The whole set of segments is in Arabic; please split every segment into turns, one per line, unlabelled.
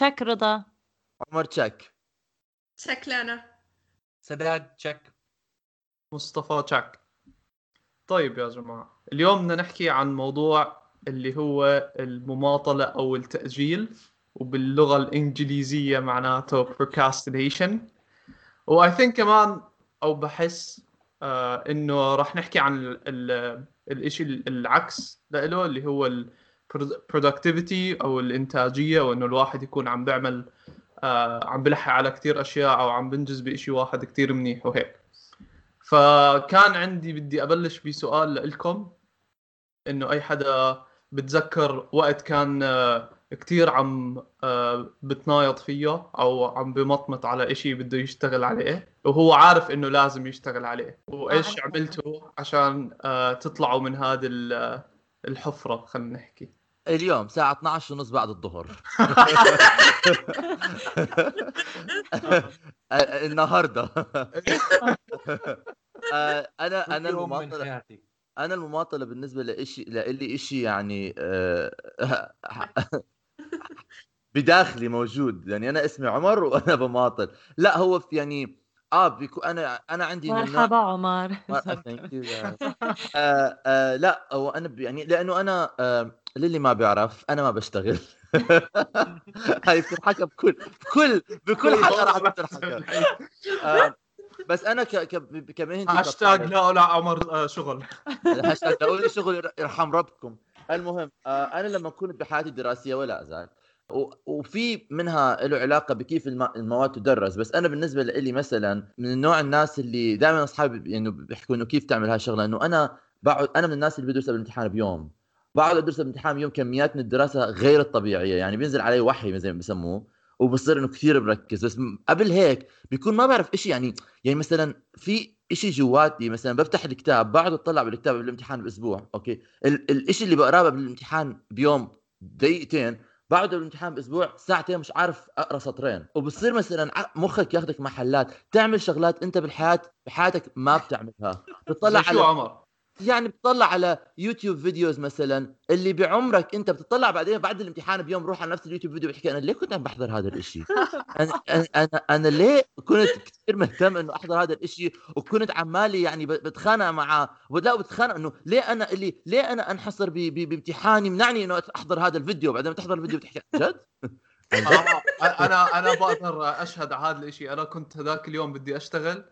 تشك رضا
عمر تشك
تشك لنا
سداد تشك
مصطفى تشك طيب يا جماعة اليوم بدنا نحكي عن موضوع اللي هو المماطلة أو التأجيل وباللغة الإنجليزية معناته procrastination. و I think كمان أو بحس آه إنه راح نحكي عن ال ال الإشي العكس له اللي هو productivity أو الإنتاجية وإنه الواحد يكون عم بيعمل آه عم بلحق على كتير أشياء أو عم بنجز بإشي واحد كتير منيح وهيك. فكان عندي بدي أبلش بسؤال لكم إنه أي حدا بتذكر وقت كان آه كتير عم آه بتنايض فيه أو عم بمطمط على إشي بده يشتغل عليه وهو عارف إنه لازم يشتغل عليه. وإيش
آه.
عملتوا عشان آه تطلعوا من هذه الحفرة خلينا نحكي.
اليوم الساعة 12 ونص بعد الظهر. النهارده. أنا أنا المماطلة أنا المماطلة بالنسبة لإشي لإلي إشي يعني آه، بداخلي موجود. يعني أنا اسمي عمر وأنا بماطل. لا هو في يعني آه بيكون أنا أنا عندي
مرحبا عمر.
آه آه لا هو أنا يعني لأنه أنا آه للي ما بيعرف أنا ما بشتغل. هاي بتنحكى بكل بكل بكل حلقه راح تنحكى آه بس أنا ك ك كمهنتي
هاشتاج لا لا عمر آه، شغل.
هاشتاج لا شغل يرحم ربكم. المهم آه، أنا لما كنت بحياتي الدراسية ولا أزال وفي منها له علاقة بكيف المواد تدرس. بس أنا بالنسبة لي مثلا من النوع الناس اللي دائما أصحابي يعني بيحكوا إنه كيف تعمل هالشغلة. إنه أنا بقعد أنا من الناس اللي بدرس الامتحان بيوم. بقعد أدرس الامتحان بيوم كميات من الدراسة غير الطبيعية. يعني بينزل علي وحي زي ما بسموه وبصير إنه كثير بركز. بس قبل هيك بيكون ما بعرف شيء يعني يعني مثلا في شيء جواتي مثلا بفتح الكتاب بقعد أطلع بالكتاب بالامتحان بأسبوع أوكي؟ الشيء اللي بقراه بالامتحان بيوم دقيقتين بعد الامتحان بأسبوع ساعتين مش عارف أقرأ سطرين. وبصير مثلا مخك ياخذك محلات تعمل شغلات أنت بالحياة بحياتك ما بتعملها.
بتطلع على عمر؟
يعني بتطلع على يوتيوب videos مثلا اللي بعمرك أنت بتطلع بعدين بعد الامتحان بيوم روح على نفس اليوتيوب فيديو بحكي أنا ليه كنت عم بحضر هذا الإشي؟ أنا أنا أنا ليه كنت كثير مهتم إنه أحضر هذا الإشي وكنت عمالي يعني بتخانق مع لا بتخانق إنه ليه أنا اللي ليه أنا أنحصر بامتحاني؟ منعني إنه أحضر هذا الفيديو بعدين تحضر الفيديو بتحكي جد؟
أنا أنا بقدر أشهد على هذا الشيء أنا كنت هذاك اليوم بدي أشتغل.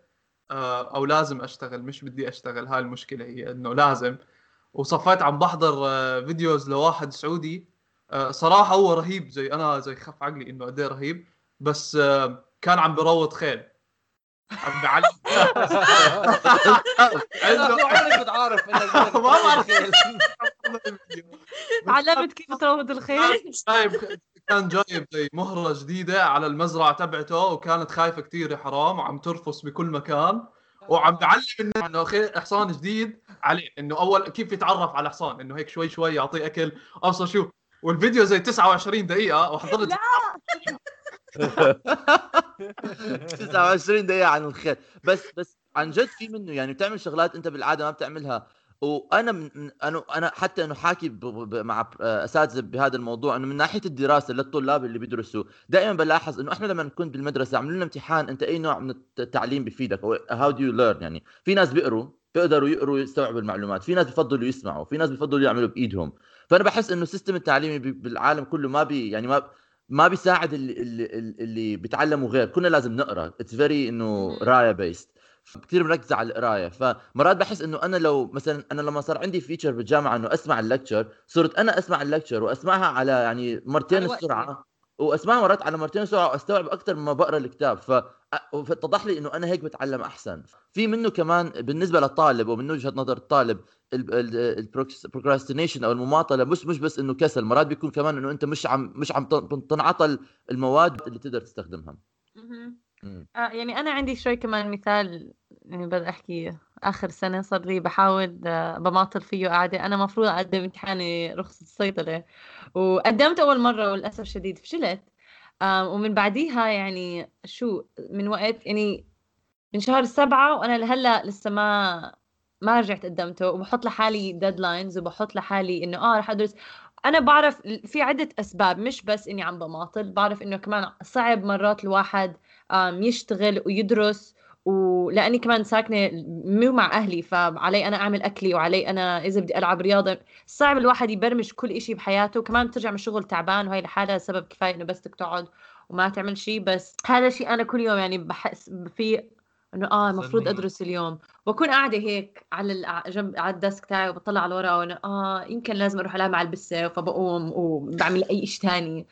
أو لازم أشتغل مش بدي أشتغل. هاي المشكلة هي إنه لازم. وصفيت عم بحضر آه، فيديوز لواحد سعودي. آه، صراحة هو رهيب زي أنا زي خف عقلي إنه قد إيه رهيب. بس كان عم بروض خيل. عم بعلم.
عنده
ما بعرف.
تعلمت كيف تروض الخيل.
جايب كان جايب زي مهرة جديدة على المزرعة تبعته وكانت خايفة كثير يا حرام وعم ترفص بكل مكان. وعم بعلم انه إنه حصان جديد عليه إنه اول كيف يتعرف على حصان إنه هيك شوي شوي يعطيه أكل. أبصر شو والفيديو زي 29 دقيقة وحضرت
29 دقيقة عن الخيل بس بس عن جد في منه يعني بتعمل شغلات أنت بالعادة ما بتعملها. وأنا من أنا أنا حتى إنه حاكي مع اساتذه بهذا الموضوع إنه من ناحية الدراسة للطلاب اللي بيدرسوا دائما بلاحظ إنه إحنا لما نكون بالمدرسة عملوا لنا امتحان أنت أي نوع من التعليم بفيدك؟ أو how do you learn يعني؟ في ناس بيقروا بيقدروا يقروا يستوعبوا المعلومات في ناس بفضلوا يسمعوا في ناس بفضلوا يعملوا بإيدهم. فأنا بحس إنه ال system التعليمي بالعالم كله ما بي يعني ما ما بيساعد اللي اللي, اللي بيتعلموا غير كنا لازم نقرأ. it's very إنه ريا based كثير مركزة على القراية. فمرات بحس إنه أنا لو مثلا أنا لما صار عندي feature بالجامعة إنه أسمع ال lecture صرت أنا أسمع ال lecture وأسمعها على يعني مرتين السرعة وأسمعها مرات على مرتين السرعة وأستوعب أكثر مما بقرأ الكتاب. ف فاتضح لي إنه أنا هيك بتعلم أحسن. في منه كمان بالنسبة للطالب ومن وجهة نظر الطالب ال procrastination أو المماطلة مش مش بس إنه كسل مرات بيكون كمان إنه أنت مش عم مش عم تنعطى المواد اللي تقدر تستخدمها.
آه يعني أنا عندي شوي كمان مثال يعني بدي أحكي آخر سنة صار لي بحاول آه بماطل فيه قاعدة. أنا مفروض أقدم امتحاني رخصه الصيدلة وقدمت أول مرة وللأسف شديد فشلت. آه ومن بعديها يعني شو من وقت يعني من شهر سبعة وأنا لهلأ لسه ما ما رجعت قدمته وبحط لحالي ديدلاينز وبحط لحالي إنه آه رح أدرس. أنا بعرف في عدة أسباب مش بس إني عم بماطل بعرف إنه كمان صعب مرات الواحد يشتغل ويدرس ولاني كمان ساكنة مو مع أهلي فعلي أنا أعمل أكلي وعلي أنا إذا بدي ألعب رياضة. صعب الواحد يبرمج كل إشي بحياته كمان ترجع من الشغل تعبان وهي لحالها سبب كفاية إنه بس بدك تقعد وما تعمل شيء بس هذا شيء أنا كل يوم يعني بحس في إنه آه المفروض. أدرس اليوم. واكون قاعدة هيك على جنب على الديسك تاعي وبطلع على الورقه وأنا آه يمكن لازم أروح ألعب مع البسة فبقوم وبعمل أي شيء ثاني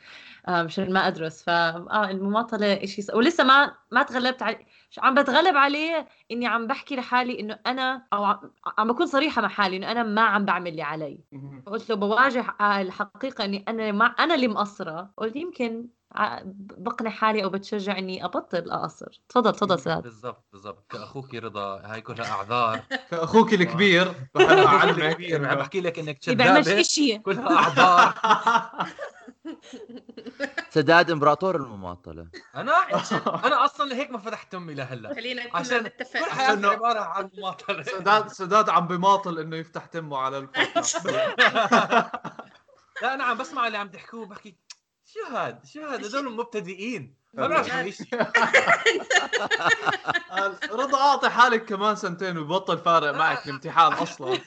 مشان ما أدرس. فا آه المماطلة شيء ص... ولسه ما ما تغلبت عليه عم بتغلب عليه إني عم بحكي لحالي إنه أنا أو عم, عم بكون صريحة مع حالي إنه أنا ما عم بعمل اللي علي. قلت له بواجه آه، الحقيقة إني أنا ما أنا اللي مقصرة. قلت يمكن بقنع حالي أو بتشجع إني أبطل أقصر. تفضل تفضل سعد.
بالضبط بالضبط. كأخوك رضا هاي كلها أعذار.
أخوك الكبير. بحب اعلمك
كبير عم بحكي لك
إنك
كذابه
شيء
كلها أعذار.
سداد إمبراطور المماطلة.
أنا أنا أصلا لهيك ما فتحت أمي لهلا.
خلينا
عشان
نتفق
كل حياتي
إنه-
عبارة عن مماطلة.
سداد سداد عم بماطل إنه يفتح تمه على
لا أنا عم بسمع اللي عم تحكوه بحكي شو هاد؟ شو هاد؟ هذول مبتدئين. ما بعرف إيش.
رضا أعطي حالك كمان سنتين ويبطل فارق معك الامتحان أصلا.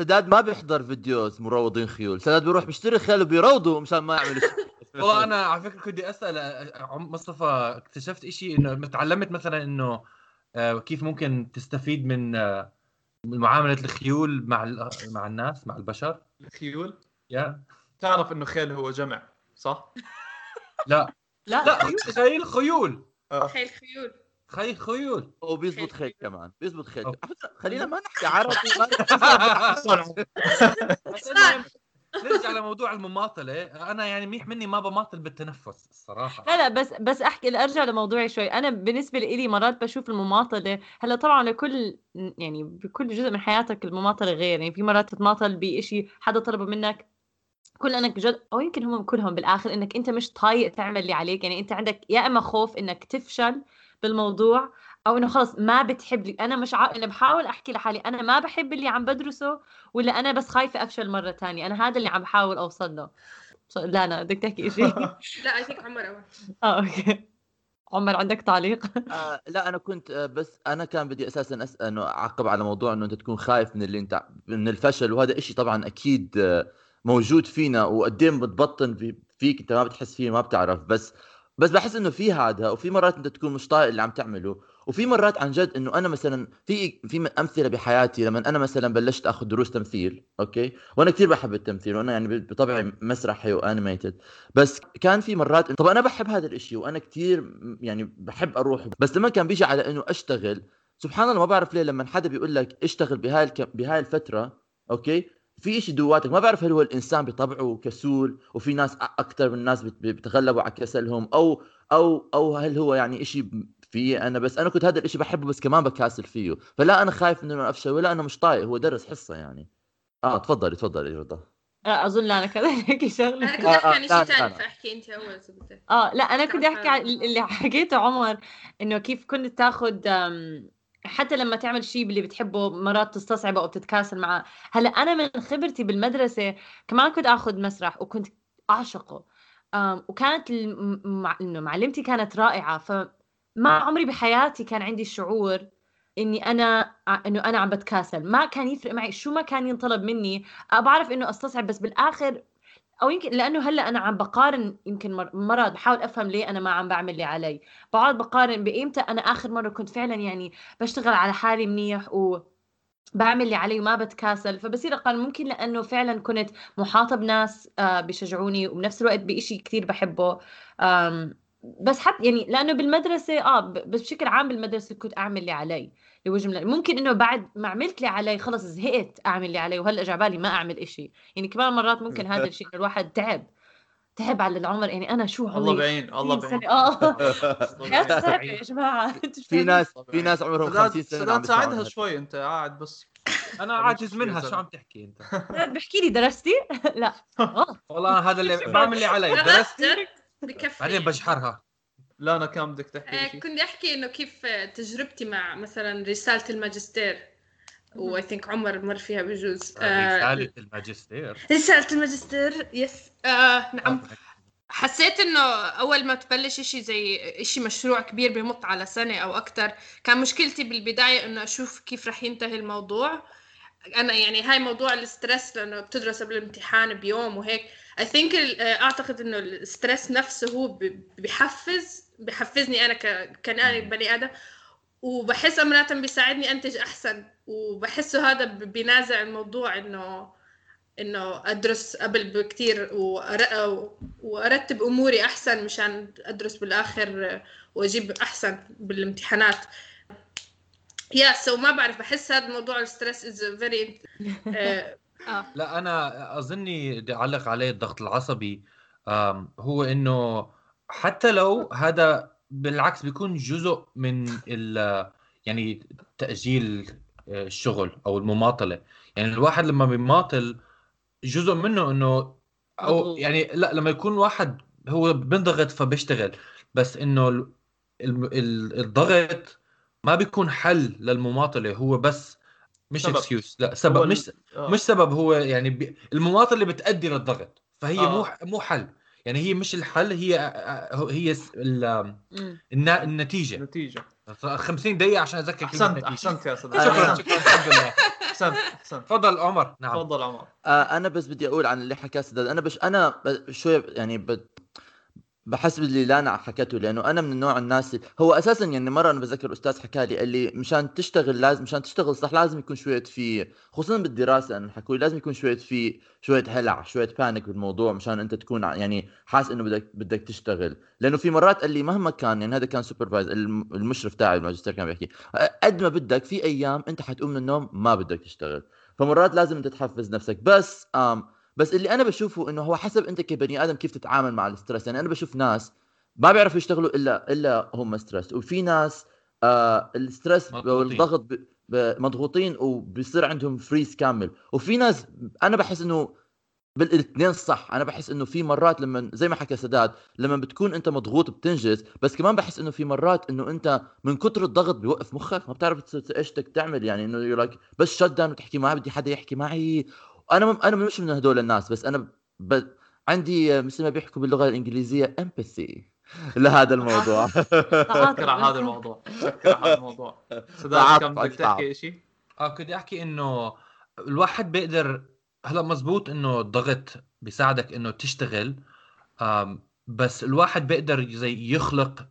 سداد ما بيحضر فيديوز مروضين خيول. سداد بيروح بيشتري خيل وبيروضوا مشان ما يعمل شيء.
والله أنا على فكرة كنت أسأل آه، عم مصطفى اكتشفت إشي إنه تعلمت مثلا إنه آه، كيف ممكن تستفيد من آه، من معاملة الخيول مع ال- مع الناس مع البشر؟
الخيول؟
يا.
تعرف إنه خيل هو جمع صح؟
لا.
لا.
لا خيل خيول.
خيل خيول.
خيل خيول.
وبيزبط خيل كمان بيزبط فكرة، خلينا ما نحكي عربي. ما نحكي
نرجع لموضوع المماطلة أنا يعني منيح مني ما بماطل بالتنفس الصراحة.
لا لا بس بس أحكي أرجع لموضوعي شوي. أنا بالنسبة لي مرات بشوف المماطلة هلأ طبعا لكل يعني بكل جزء من حياتك المماطلة غير. يعني في مرات تتماطل بشيء حدا طلبه منك كل إنك جد أو يمكن هم كلهم بالآخر إنك أنت مش طايق تعمل اللي عليك. يعني أنت عندك يا إما خوف إنك تفشل بالموضوع أو إنه خلص ما بتحب لي أنا مش ع... أنا بحاول أحكي لحالي أنا ما بحب اللي عم بدرسه ولا أنا بس خايفة أفشل مرة تانية أنا هذا اللي عم بحاول أوصل له. لا لا بدك تحكي شيء
لا I think عمر.
آه okay. عمر عندك تعليق؟
آه لا أنا كنت آه بس أنا كان بدي أساسا أسأل إنه أعقب على موضوع إنه أنت تكون خايف من اللي أنت من الفشل وهذا إشي طبعا أكيد آه موجود فينا وقد إيه بتبطن في فيك أنت ما بتحس فيه ما بتعرف بس بس بحس إنه في هذا وفي مرات أنت تكون مش طايق اللي عم تعمله وفي مرات عن جد إنه أنا مثلا في في أمثلة بحياتي لما أنا مثلا بلشت أخذ دروس تمثيل okay؟ وأنا كثير بحب التمثيل وأنا يعني بطبعي مسرحي و animated بس كان في مرات طب أنا بحب هذا الإشي وأنا كثير يعني بحب أروح بس لما كان بيجي على إنه أشتغل سبحان الله ما بعرف ليه لما حدا بيقول لك اشتغل بهاي الك... بهاي الفترة okay؟ في إشي جواتك ما بعرف هل هو الإنسان بطبعه كسول وفي ناس أكثر من ناس بت- بيتغلبوا على كسلهم أو أو أو هل هو يعني إشي في أنا بس أنا كنت هذا الإشي بحبه بس كمان بكاسل فيه. فلا أنا خايف إنه أفشل ولا أنا مش طايق هو درس حصة يعني. آه تفضلي تفضلي رضا.
آه، أظن لا أنا كذا هيك شغلة.
أنا كنت
آه،
أحكي
آه،
عن
لا،
شيء ثاني. فأحكي أنت أول
آه لا أنا كنت أحكي عن. اللي حكيته عمر إنه كيف كنت تاخذ حتى لما تعمل شيء اللي بتحبه مرات تستصعبه أو بتتكاسل معه. هلأ أنا من خبرتي بالمدرسة كمان كنت آخذ مسرح وكنت اعشقه وكانت الم- إنه معلمتي كانت رائعة. فما عمري بحياتي كان عندي الشعور إني أنا إنه أنا عم بتكاسل. ما كان يفرق معي. شو ما كان ينطلب مني. بعرف إنه أستصعب بس بالآخر أو يمكن لأنه هلأ أنا عم بقارن يمكن مر- مرات بحاول أفهم ليه أنا ما عم بعمل اللي علي. بقعد بقارن بإيمتى أنا آخر مرة كنت فعلا يعني بشتغل على حالي منيح و بعمل اللي علي وما بتكاسل. فبصير أقارن ممكن لأنه فعلا كنت محاطه بناس آه، بيشجعوني وبنفس الوقت بإشي كثير بحبه. بس حتى يعني لأنه بالمدرسة آه بشكل عام بالمدرسة كنت أعمل اللي علي. لوجه ممكن إنه بعد ما عملت اللي علي خلص زهقت أعمل اللي علي وهلأ اجى بالي ما أعمل إشي. يعني كمان مرات ممكن هذا الشيء إنه الواحد تعب تعب على العمر. يعني أنا شو
الله
عمري
بعين الله
60
بعين.
آه.
الله
حياتي
بعين.
صعبة يا جماعة.
في؟ ناس في ناس عمرهم 50
سداد
سنة عم
سداد ساعدها
بيسمعونا.
شوي أنت قاعد بس.
أنا عاجز منها شو عم تحكي أنت؟
بحكي لي درستي؟ لا. غلط
والله هذا اللي بعمل اللي علي. درست
جد بكفي.
بعدين بجحرها.
لا أنا كان بدك
آه،
تحكي شيء
كنت أحكي إنه كيف آه، تجربتي مع مثلا رسالة الماجستير. و I think عمر مر فيها بجوز. آه،
رسالة الماجستير؟
رسالة الماجستير yes آه نعم. حسيت إنه أول ما تبلش إشي زي إشي مشروع كبير بمط على سنة أو أكتر كان مشكلتي بالبداية إنه أشوف كيف رح ينتهي الموضوع. أنا يعني هاي موضوع ال stress لأنه بتدرس قبل الامتحان بيوم وهيك. I think أعتقد إنه ال stress نفسه هو ب- بحفز بحفزني أنا ك- كان بني آدم. وبحس امرات بيساعدني أنتج أحسن. وبحسه هذا بينازع الموضوع إنه إنه أدرس قبل بكتير وأر- وأرتب أموري أحسن مشان أدرس بالآخر وأجيب أحسن بالامتحانات. yeah so ما بعرف بحس هذا موضوع ال stress is very
لا أنا أظني بدي اعلق عليه الضغط العصبي هو إنه حتى لو هذا بالعكس بيكون جزء من ال يعني تأجيل آه، الشغل أو المماطلة يعني الواحد لما بيماطل جزء منه إنه
أو.
يعني لا لما يكون واحد هو بنضغط فبيشتغل بس إنه ال- ال- ال- الضغط ما بيكون حل للمماطلة هو بس مش
سبب.
excuse لا سبب مش
آه.
مش سبب هو يعني بي... المماطلة بتأدي للضغط فهي
آه.
مو مو حل يعني هي مش الحل هي هي. النتيجة.
نتيجة
50 دقيقة عشان أذكر
كلمة
أحسنت
أحسنت يا صديقي
شكرا
احسنت
شكرا الحمد لله.
أحسنت أحسنت.
تفضل عمر. نعم.
تفضل عمر.
آه أنا بس بدي أقول عن اللي حكاه سداد أنا بش أنا شوي يعني ب... بحسب اللي لانا حكته لأنه أنا من النوع الناس هو أساسا يعني مرة أنا بذكر أستاذ حكى لي قال لي مشان تشتغل لازم مشان تشتغل صح لازم يكون شوية في خصوصا بالدراسة أنا حكوا لازم يكون شوية في شوية هلع شوية panic بالموضوع مشان أنت تكون يعني حاسس إنه بدك بدك تشتغل. لأنه في مرات قال لي مهما كان يعني هذا كان supervisor المشرف تاعي الماجستير كان بيحكي قد ما بدك في أيام أنت حتقوم من النوم ما بدك تشتغل. فمرات لازم أنت تحفز نفسك. بس آم بس اللي أنا بشوفه إنه هو حسب أنت كبني آدم كيف تتعامل مع ال stress. يعني أنا بشوف ناس ما بيعرفوا يشتغلوا إلا إلا هم stressed. وفي ناس آه ال
stress.
والضغط ب- ب- مضغوطين وبيصير عندهم freeze كامل. وفي ناس أنا بحس إنه بالإثنين صح. أنا بحس إنه في مرات لما زي ما حكى سداد لما بتكون أنت مضغوط بتنجز بس كمان بحس إنه في مرات إنه أنت من كتر الضغط بيوقف مخك. ما بتعرف إيش بدك تعمل. يعني إنه you like بس شت داون وتحكي ما بدي حدا يحكي معي. أنا أنا مش من هدول الناس بس أنا ب... عندي مثل ما بيحكوا باللغة الإنجليزية امباثي لهذا الموضوع.
على هذا الموضوع. على هذا الموضوع.
تعب،
كم بدك. تحكي شيء؟
آه كنت أحكي إنه الواحد بيقدر هلأ مزبوط إنه الضغط بيساعدك إنه تشتغل بس الواحد بيقدر زي يخلق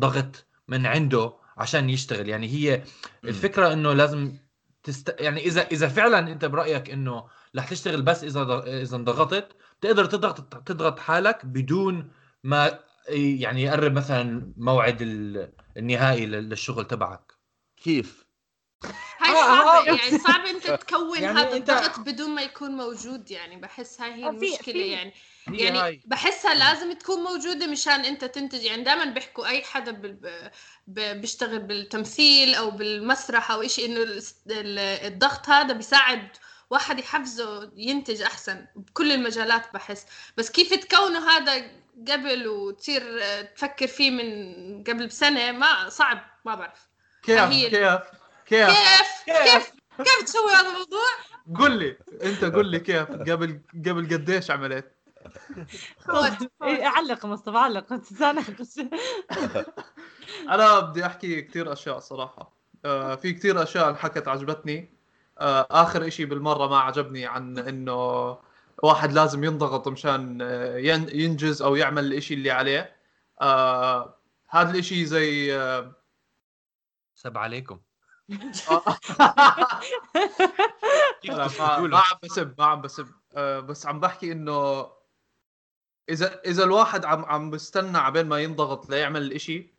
ضغط من عنده عشان يشتغل. يعني هي الفكرة إنه لازم تست... يعني اذا إذا فعلا أنت برأيك إنه رح تشتغل بس إذا. إذا انضغطت تقدر تضغط تضغط حالك بدون ما يعني يقرب مثلا موعد ال- النهائي لل- للشغل تبعك
كيف
هاي
آه،
صعبة
آه.
يعني صعب أنت تكون
يعني
هذا الضغط بدون ما يكون موجود يعني بحس هاي هي
آه،
المشكلة
في-
يعني يعني
هاي
بحسها لازم تكون موجودة مشان أنت تنتج يعني دائما بيحكوا أي حدا. بيشتغل بالتمثيل أو بالمسرح أو شيء إنه ال- ال- الضغط هذا بيساعد واحد يحفزه ينتج أحسن. بكل المجالات بحس. بس كيف تكونه هذا قبل وتصير آه، تفكر فيه من قبل بسنة ما صعب ما بعرف.
كيف؟ كيف؟ كيف؟
كيف؟ كيف؟ كيف؟ تسوي هذا الموضوع؟
قل لي. انت قل لي كيف؟ قبل قبل قديش عملت؟
إيه، علق مصطفى علق.
أنا بدي أحكي كثير أشياء صراحة. آه في كثير أشياء انحكت عجبتني. آخر إشي بالمرة ما عجبني عن إنه واحد لازم ينضغط مشان آه، ين- ينجز أو يعمل الإشي اللي عليه. آه هذا الإشي زي آه.
سب عليكم
ما, عم بسب ما عم بسب. آه بس عم بحكي إنه إذا إذا الواحد عم عم بستنى عبين ما ينضغط ليعمل الإشي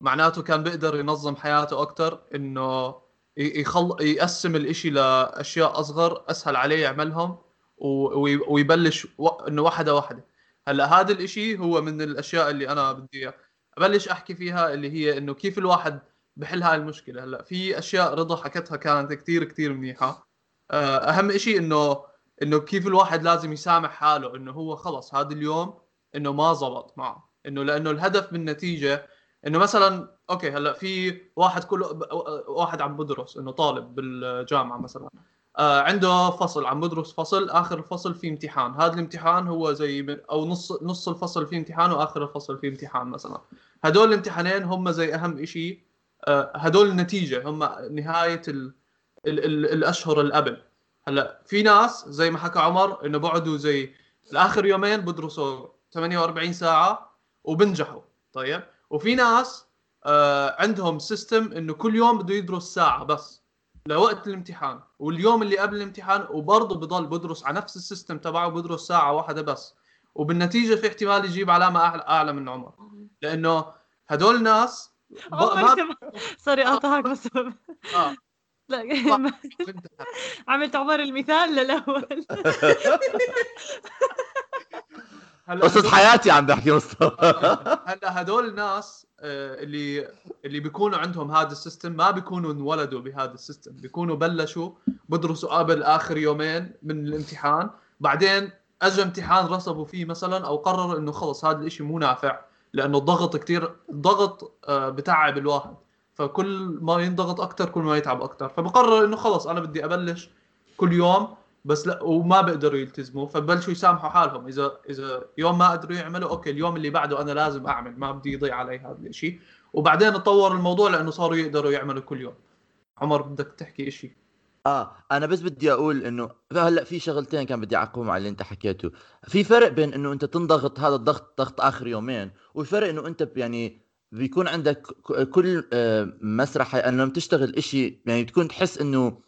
معناته كان بيقدر ينظم حياته أكثر إنه يخل يقسم الإشي لأشياء أصغر أسهل عليه يعملهم و- وي- ويبلش و... إنه واحدة واحدة. هلأ هذا الإشي هو من الأشياء اللي أنا بدي أبلش أحكي فيها اللي هي إنه كيف الواحد بحل هاي المشكلة. هلأ في أشياء رضا حكتها كانت كتير كتير منيحة. آه، أهم إشي إنه إنه كيف الواحد لازم يسامح حاله إنه هو خلص هذا اليوم إنه ما زبط معه. إنه لأنه الهدف بالنتيجه إنه مثلا أوكي هلأ في واحد كله واحد عم بدرس إنه طالب بالجامعة مثلا آه عنده فصل عم بدرس فصل آخر الفصل في امتحان. هذا الامتحان هو زي أو نص نص الفصل في امتحان وآخر الفصل في امتحان مثلا. هدول الامتحانين هم زي أهم شيء آه هدول النتيجة هم نهاية ال ال ال الأشهر اللي قبل هلأ في ناس زي ما حكى عمر إنه بقعدوا زي الآخر يومين بدرسوا 48 ساعة وبنجحوا طيب؟ وفي ناس آه عندهم system إنه كل يوم بده يدرس ساعة بس لوقت الامتحان. واليوم اللي قبل الامتحان وبرضه بضل بدرس على نفس ال system تبعه بدرس ساعة واحدة بس. وبالنتيجة في احتمال يجيب علامة أعلى, أعلى من عمر. لأنه هدول الناس.
ما... sorry اقطعك بس
آه.
لا عملت عمر المثال للأول.
قصة حياتي عم بحكي مصطفى
هلا هدول الناس آه، اللي اللي بيكونوا عندهم هذا ال system ما بيكونوا انولدوا بهذا ال system. بيكونوا بلشوا بدرسوا قبل آخر يومين من الامتحان. بعدين اجى امتحان رسبوا فيه مثلا أو قرروا إنه خلص هذا الإشي مو نافع لأنه الضغط كثير الضغط آه، بتعب الواحد. فكل ما ينضغط أكثر كل ما يتعب أكثر فبقرر إنه خلص أنا بدي أبلش كل يوم بس لا وما بيقدروا يلتزموا فبلشوا يسامحوا حالهم. إذا إذا يوم ما قدروا يعملوا أوكي اليوم اللي بعده أنا لازم أعمل ما بدي يضيع علي هذا الشيء وبعدين تطور الموضوع لأنه صاروا يقدروا يعملوا كل يوم. عمر بدك تحكي شيء
آه أنا بس بدي أقول إنه هلأ في شغلتين كان بدي أعقبهم على اللي أنت حكيته. في فرق بين إنه أنت تنضغط هذا الضغط ضغط آخر يومين وفرق إنه أنت يعني بيكون عندك كل آه، مسرح أنه تشتغل إشي يعني تكون تحس إنه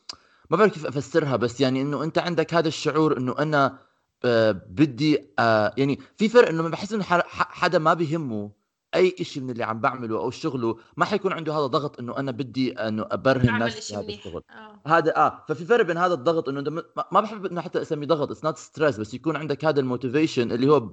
ما بعرف كيف أفسرها بس يعني إنه أنت عندك هذا الشعور إنه أنا آه، بدي آه، يعني في فرق إنه بحس إنه حدا ما بيهمه أي شيء من اللي عم بعمله أو شغله ما حيكون عنده هذا ضغط إنه أنا بدي إنه أبرهن نفسي هذا الشغل آه. هذا آه ففي فرق بين هذا الضغط إنه ما بحب إنه حتى أسميه ضغط it's not stress بس يكون عندك هذا ال motivation اللي هو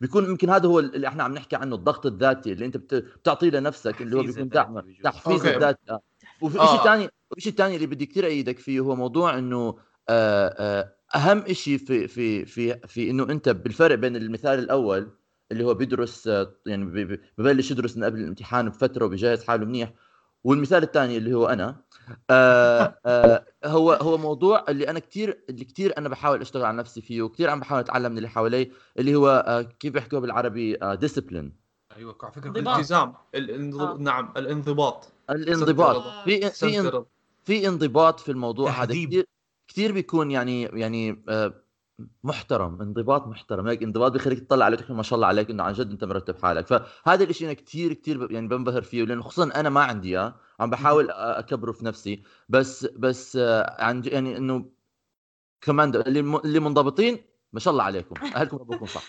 بيكون يمكن هذا هو اللي إحنا عم نحكي عنه الضغط الذاتي اللي أنت بتعطيه لنفسك اللي هو بيكون دعم تحفيز الذاتي آه. وفي شيء ثاني الشيء الثاني اللي بدي كثير أيدك فيه هو موضوع إنه آه، آه، أهم شيء في في في في إنه أنت بالفرق بين المثال الأول اللي هو بيدرس آه، يعني ببلش يدرس من قبل الامتحان بفترة وبجهز حاله منيح والمثال الثاني اللي هو أنا آآ آآ هو هو موضوع اللي أنا كثير اللي كثير أنا بحاول أشتغل على نفسي فيه وكثير عم بحاول أتعلم من اللي حوالي اللي هو كيف بيحكوا بالعربي ديسيبلين
أيوه على فكرة الالتزام نعم الانضباط.
الانضباط. في في في انضباط في الموضوع هذا. كثير كثير بيكون يعني يعني آه، محترم. انضباط محترم. هيك انضباط بيخليك تطلع عليه ما شاء الله عليك إنه عن جد أنت مرتب حالك. فهذا الشيء أنا كثير كثير يعني بنبهر فيه لأنه خصوصا أنا ما عندي إياه. عم بحاول أكبره في نفسي. بس بس آه، عن يعني إنه كمان اللي اللي منضبطين ما شاء الله عليكم. أهلكم ربكم صح.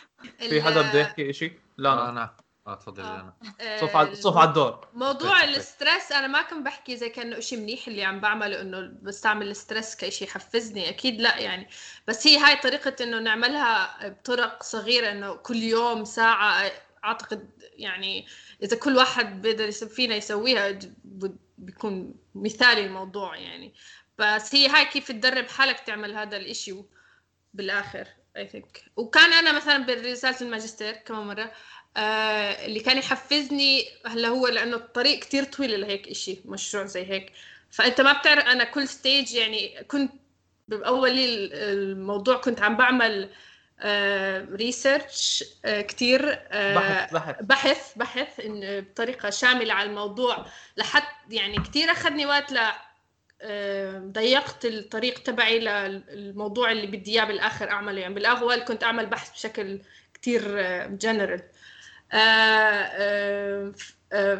في حدا بده يحكي شيء
لا أنا آه تفضلي
آه. أنا. صف على صف على الدور.
موضوع ال stress أنا ما كنت بحكي زي كأنه شيء منيح اللي عم بعمله إنه بستعمل ال stress كشيء يحفزني. أكيد لا يعني. بس هي هاي طريقة إنه نعملها بطرق صغيرة إنه كل يوم ساعة أعتقد يعني إذا كل واحد بيقدر فينا يسويها بيكون مثالي الموضوع يعني. بس هي هاي كيف تدرب حالك تعمل هذا الإشي بالآخر I think وكان أنا مثلا برساله الماجستير كمان مرة آه اللي كان يحفزني هلا هو لأنه الطريق كتير طويل لهيك إشي مشروع زي هيك. فأنت ما بتعرف أنا كل stage يعني كنت بأول الموضوع كنت عم بعمل research آه، آه، كثير
آه، بحث بحث.
بحث بحث إن بطريقة شاملة على الموضوع لحد يعني كثير أخذني وقت ل ضيقت الطريق تبعي للموضوع اللي بدي إياه بالآخر أعمله. يعني بالأول كنت أعمل بحث بشكل كثير جنرال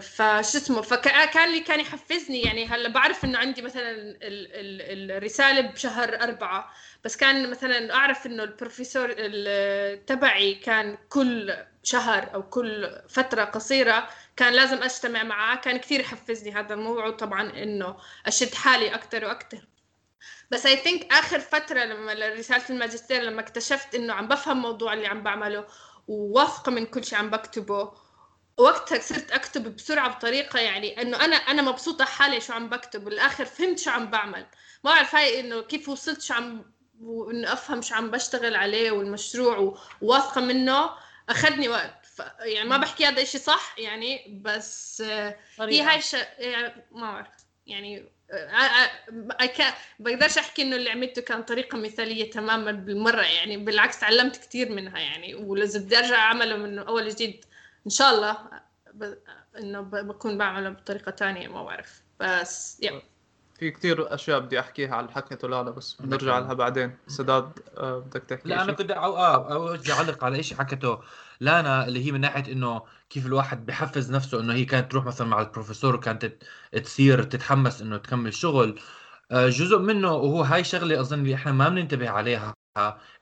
فشو اسمه فكان اللي كان يحفزني يعني هلا بعرف إنه عندي مثلا الرسالة بشهر أربعة بس كان مثلا أعرف إنه البروفيسور تبعي كان كل شهر أو كل فترة قصيرة كان لازم أجتمع معاه كان كثير يحفزني. هذا الموضوع طبعا إنه أشد حالي أكثر وأكثر بس اي ثينك آخر فترة لما رسالة الماجستير لما اكتشفت إنه عم بفهم الموضوع اللي عم بعمله وواثقة من كل شيء عم بكتبه. وقتها صرت أكتب بسرعة بطريقة يعني إنه أنا أنا مبسوطة حالي شو عم بكتب. بالآخر فهمت شو عم بعمل. ما اعرف هاي إنه كيف وصلت شو عم وانه أفهم شو عم بشتغل عليه والمشروع وواثقة منه. أخذني وقت. ف... يعني ما بحكي هذا الشيء صح يعني بس آه، هي
طريقة.
هاي ش... يعني ما بعرف. يعني آه، أك... بقدرش احكي إنه اللي عملته كان طريقة مثالية تماما بالمرة يعني بالعكس تعلمت كثير منها يعني ولازم بدي أرجع أعمله من أول وجديد إن شاء الله ب... إنه ب... بكون بعمله بطريقة تانية ما بعرف. بس يا
في كتير أشياء بدي أحكيها على اللي حكيته لالا بس بنرجع لها بعدين. سداد آه، بدك تحكي
لا
أنا؟
كنت أو آه أو بدي أعلق على شيء حكته لانا اللي هي من ناحية إنه كيف الواحد بحفز نفسه إنه هي كانت تروح مثلا مع البروفيسور وكانت تصير تتحمس إنه تكمل شغل. آه، جزء منه وهو هاي شغلة أظن اللي إحنا ما بننتبه عليها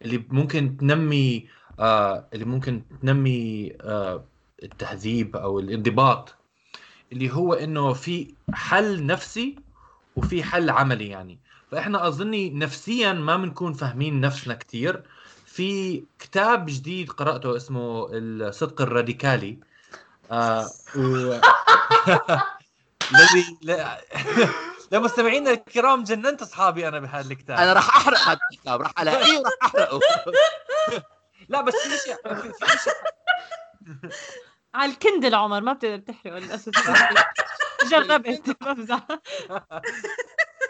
اللي ممكن تنمي آه، اللي ممكن تنمي آه، التهذيب أو الانضباط اللي هو إنه في حل نفسي وفي حل عملي يعني. فإحنا اظني نفسيا ما بنكون فاهمين نفسنا كثير في كتاب جديد قرأته اسمه الصدق الراديكالي. آه و... الذي لا... لمستمعينا الكرام جننت أصحابي أنا بهذا الكتاب
أنا راح أحرق هذا الكتاب راح الاقيه وراح أحرقه.
لا بس في شيء في في شيء
على الكندل عمر ما بتقدر تحرقه للأسف. جربت بمزح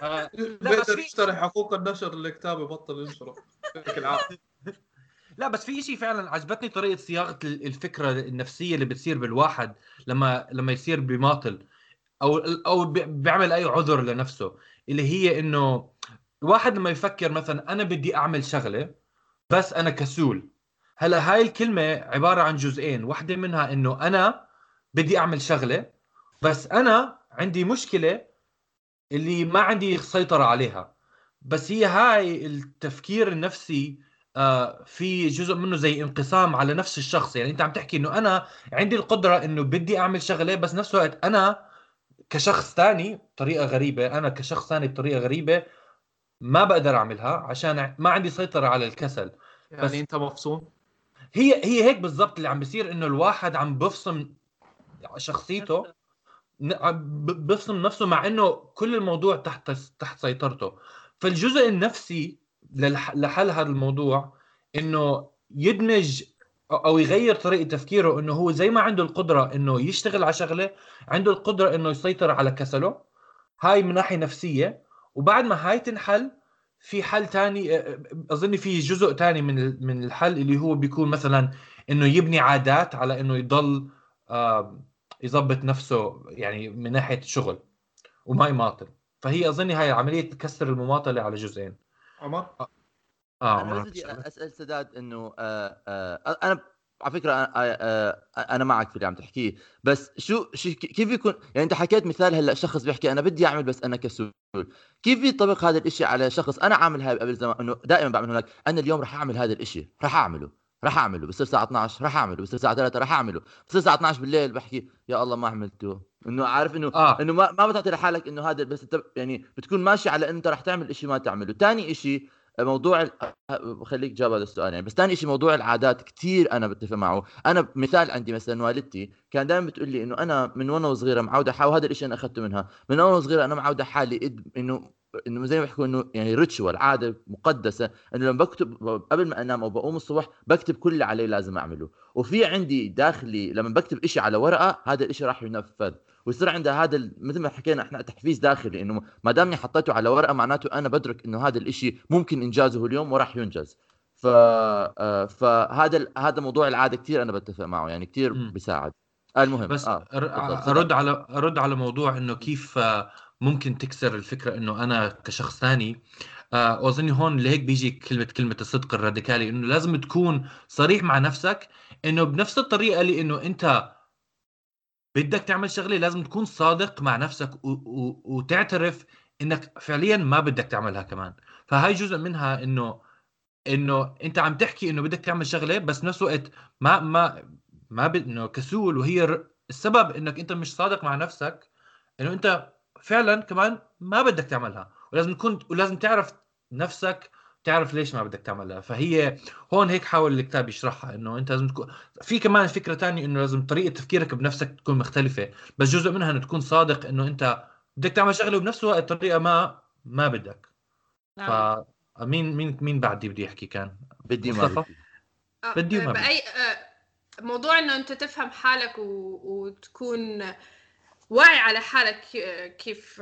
آه، لا بس
بقدر
في
يشتري حقوق النشر للكتاب يبطل ينشره. يعطيك العافية.
لا بس في شيء فعلا عجبتني طريقة صياغة ال- الفكرة النفسية اللي بتصير بالواحد لما لما يصير بماطل أو أو بي- بيعمل أي عذر لنفسه اللي هي إنه الواحد لما يفكر مثلا أنا بدي أعمل شغلة بس أنا كسول. هلأ هاي الكلمة عبارة عن جزئين واحدة منها إنه أنا بدي أعمل شغلة بس أنا عندي مشكلة اللي ما عندي سيطرة عليها. بس هي هاي التفكير النفسي في جزء منه زي انقسام على نفس الشخص. يعني انت عم تحكي إنه أنا عندي القدرة إنه بدي أعمل شغلة بس نفس الوقت أنا كشخص ثاني بطريقة غريبة أنا كشخص ثاني بطريقة غريبة ما بقدر أعملها عشان ما عندي سيطرة على الكسل.
يعني
بس-
أنت مفصول
هي هي هيك بالضبط اللي عم بيصير إنه الواحد عم بفصم شخصيته بفصم نفسه مع إنه كل الموضوع تحت تحت سيطرته. فالجزء النفسي لحل هذا الموضوع إنه يدمج أو يغير طريقة تفكيره إنه هو زي ما عنده القدرة إنه يشتغل على شغلة عنده القدرة إنه يسيطر على كسله. هاي من ناحية نفسية. وبعد ما هاي تنحل في حل تاني أظن في جزء تاني من من الحل اللي هو بيكون مثلا إنه يبني عادات على إنه يضل يظبط نفسه يعني من ناحية الشغل وما يماطل. فهي اظني هاي عملية تكسر المماطلة على جزئين.
عمر؟
آه.
أنا
ما
بس بدي. اسال سداد إنه آه آه أنا على فكرة أنا, آه آه أنا معك في اللي عم تحكيه. بس شو, شو كيف يكون يعني أنت حكيت مثال هلأ شخص بيحكي أنا بدي أعمل بس أنا كسول. كيف يطبق هذا الإشي على شخص أنا عامل هاي قبل زمان إنه دائما بعمل هناك أنا اليوم رح أعمل هذا الإشي رح أعمله رح أعمله بصير الساعة 12 رح أعمله بصير الساعة 3 رح أعمله بصير الساعة 12 بالليل بحكي يا الله ما عملته. إنه عارف إنه
آه.
إنه ما ما بتعطي لحالك إنه هذا بس انت يعني بتكون ماشي على أنت رح تعمل شيء ما تعمله. ثاني شيء موضوع ال- خليك جاوب هذا السؤال يعني بس ثاني شيء موضوع العادات كثير أنا بتفق معه. أنا مثال عندي مثلا والدتي كان دائما بتقول لي إنه أنا من وأنا وصغيره معودة حاول هذا الشيء أنا أخذته منها. من وأنا وصغيره أنا معودة حالي. إنه إنه زي ما بيحكوا إنه يعني ريتشوال عادة مقدسة إنه لما بكتب قبل ما أنام أو بقوم الصبح بكتب كل اللي علي لازم أعمله وفي عندي داخلي لما بكتب إشي على ورقة هذا الإشي راح ينفذ ويصير عندها هذا مثل ما حكينا إحنا تحفيز داخلي إنه ما دامني حطيته على ورقة معناته أنا بدرك إنه هذا الإشي ممكن إنجازه اليوم وراح ينجز ف آه، فهذا هذا موضوع العادة كثير أنا بتفق معه يعني كثير. بيساعد آه المهم
بس
تفضل.
أرد على أرد على موضوع إنه كيف آه، ممكن تكسر الفكرة إنه أنا كشخص ثاني آه، واظني هون لهيك بيجي كلمه كلمة الصدق الراديكالي إنه لازم تكون صريح مع نفسك إنه بنفس الطريقة اللي إنه أنت بدك تعمل شغلة لازم تكون صادق مع نفسك و- و- وتعترف إنك فعليا ما بدك تعملها كمان. فهاي جزء منها انه إنه أنت عم تحكي إنه بدك تعمل شغلة بس بنفس الوقت ما ما ما إنه كسول وهي السبب إنك أنت مش صادق مع نفسك إنه أنت فعلا كمان ما بدك تعملها ولازم تكون ولازم تعرف نفسك تعرف ليش ما بدك تعملها فهي هون هيك حاول الكتاب يشرحها إنه أنت لازم تكون في كمان فكرة تانية إنه لازم طريقة تفكيرك بنفسك تكون مختلفة بس جزء منها إنه تكون صادق إنه أنت بدك تعمل شغلة وبنفس الوقت طريقة ما ما بدك
نعم.
فمين مين مين بعدي بدي يحكي كان
بدي ما
مصطفى؟
بدي
آه،
بدي وما بدي.
بأي آه، موضوع إنه أنت تفهم حالك و... وتكون واعي على حالك كيف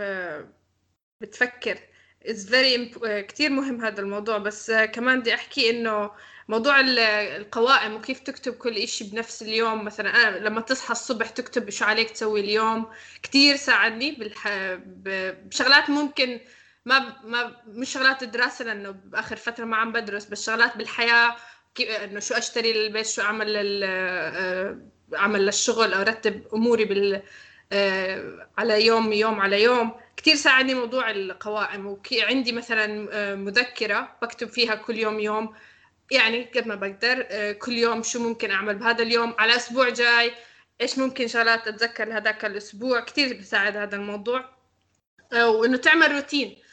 بتفكر. Is very كثير مهم هذا الموضوع بس كمان بدي أحكي إنه موضوع القوائم وكيف تكتب كل إشي بنفس اليوم. مثلا أنا لما تصحى الصبح تكتب شو عليك تسوي اليوم. كتير ساعدني بالح... بشغلات ممكن ما ما مش شغلات الدراسة لأنه بآخر فترة ما عم بدرس بس شغلات بالحياة كيف إنه شو أشتري للبيت شو أعمل لل أعمل للشغل أو أرتب أموري بال على يوم يوم على يوم. كثير ساعدني موضوع القوائم وعندي مثلا آه، مذكرة بكتب فيها كل يوم يوم. يعني قد ما بقدر آه، كل يوم شو ممكن أعمل بهذا اليوم؟ على أسبوع جاي إيش ممكن شغلات أتذكر لهذاك الأسبوع؟ كثير بيساعد هذا الموضوع. آه، وإنه تعمل روتين.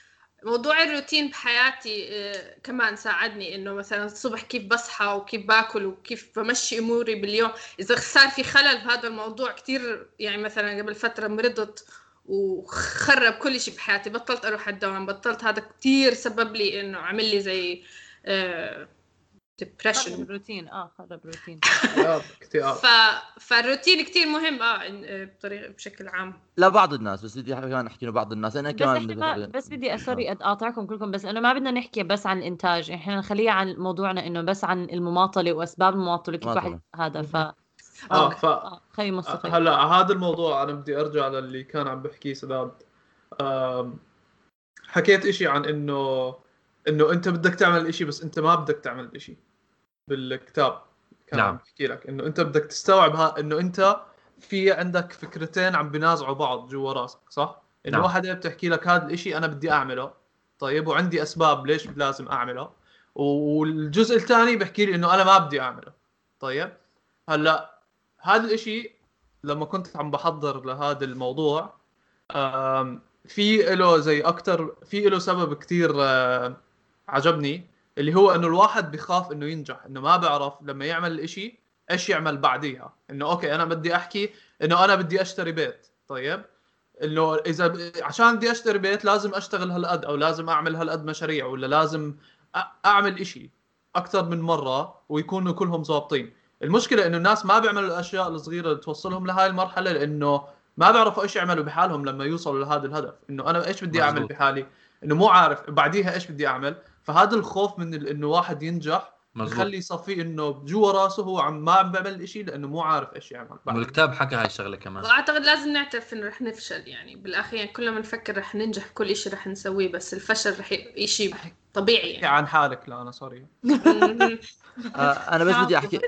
موضوع الروتين بحياتي آه، كمان ساعدني إنه مثلا الصبح كيف بصحى وكيف باكل وكيف بمشي أموري باليوم. إذا صار في خلل بهذا الموضوع كثير يعني مثلا قبل فترة مرضت وخرب كل شيء بحياتي بطلت أروح الدوام بطلت هذا كثير سبب لي إنه عمل لي زي
depression روتين آه خرب روتين
اكتئاب ف... فالروتين كثير مهم آه بطريقه بشكل عام
لا بعض الناس بس بدي كمان أحكي انه بعض الناس. أنا كمان
بس, ما... بس بدي سوري أقاطعكم كلكم بس إنه ما بدنا نحكي بس عن الانتاج إحنا نخليها عن موضوعنا إنه بس عن المماطلة وأسباب المماطلة كيف واحد هذا. ف
آه ف آه، خي مصطفى هلا هذا الموضوع أنا بدي أرجع للي كان عم بحكيه سداد. حكيت إشي عن انه إنه أنت بدك تعمل إشي بس أنت ما بدك تعمل إشي. بالكتاب كان نعم. عم بحكي لك إنه أنت بدك تستوعب إنه أنت في عندك فكرتين عم بينازعوا بعض جوا راسك صح؟ إنه نعم. واحدة بتحكي لك هذا الإشي أنا بدي أعمله طيب وعندي أسباب ليش لازم أعمله والجزء الثاني بحكي لي إنه أنا ما بدي أعمله طيب هلأ هذا الإشي لما كنت عم بحضر لهذا الموضوع في له زي أكثر في له سبب كثير عجبني اللي هو إنه الواحد بيخاف إنه ينجح إنه ما بيعرف لما يعمل الاشي إيش يعمل بعديها. إنه أوكي أنا بدي أحكي إنه أنا بدي أشتري بيت طيب؟ إنه إذا ب... عشان بدي أشتري بيت لازم أشتغل هالقد أو لازم أعمل هالقد مشاريع ولا لازم أعمل إشي أكثر من مرة ويكونوا كلهم ظابطين. المشكلة إنه الناس ما بيعملوا الأشياء الصغيرة اللي توصلهم لهاي المرحلة لإنه ما بيعرفوا إيش يعملوا بحالهم لما يوصلوا لهذا الهدف. إنه أنا إيش بدي أعمل بحالي؟ إنه مو عارف بعديها إيش بدي أعمل؟ فهذا الخوف من إنه واحد ينجح بخلي يصفي إنه جوا راسه هو عم ما عم بيعمل شيء لأنه مو عارف إيش يعمل
والكتاب حكى هاي الشغلة كمان.
وأعتقد لازم نعترف إنه رح نفشل يعني. بالأخير يعني كل ما نفكر رح ننجح كل شيء رح نسويه بس الفشل رح شيء طبيعي
يعني. عن حالك لا أنا سوري
آه، أنا بس بدي احكي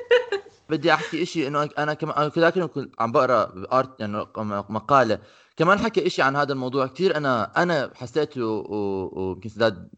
بدي أحكي شيء إنه أنا كمان كذاك كنت عم بقرأ ارت يعني مقالة. كمان حكى إشي عن هذا الموضوع كثير أنا أنا حسيته ويمكن سداد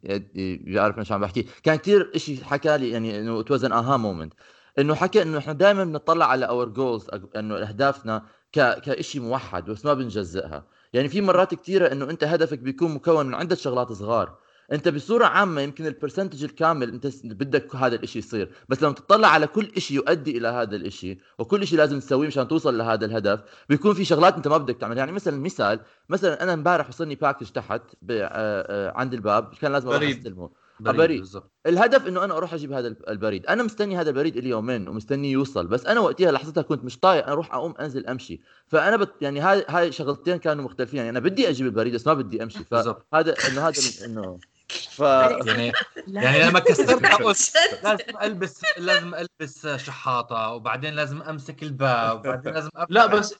بيعرف إيش عم بحكي. كان كثير إشي حكى لي يعني إنه it was an aha moment إنه حكى إنه إحنا دائما بنطلع على our goals إنه أهدافنا ك كشيء موحد بس ما بنجزئها. يعني في مرات كثيره إنه أنت هدفك بيكون مكون من عدة شغلات صغار. انت بصورة عامة يمكن ال percentage الكامل انت بدك هذا الشيء يصير. بس لما تطلع على كل شيء يؤدي إلى هذا الشيء وكل شيء لازم تسويه مشان توصل لهذا الهدف بيكون في شغلات انت ما بدك تعمل. يعني مثلا مثال مثلا أنا امبارح وصلني package تحت آه، آه، عند الباب كان لازم أروح أستلمه. بريد, بريد. بالزبط. الهدف إنه أنا أروح أجيب هذا البريد. أنا مستني هذا البريد لي يومين ومستني يوصل. بس أنا وقتها لحظتها كنت مش طايق أنا أروح أقوم أنزل أمشي. فأنا بت يعني هاي هاي شغلتين كانوا مختلفين. يعني أنا بدي أجيب البريد بس ما بدي أمشي. فهذا انه هذا إنه
ف يعني يعني لما كسرت لازم ألبس لازم ألبس شحاطة وبعدين لازم أمسك الباب وبعدين لازم
لا بس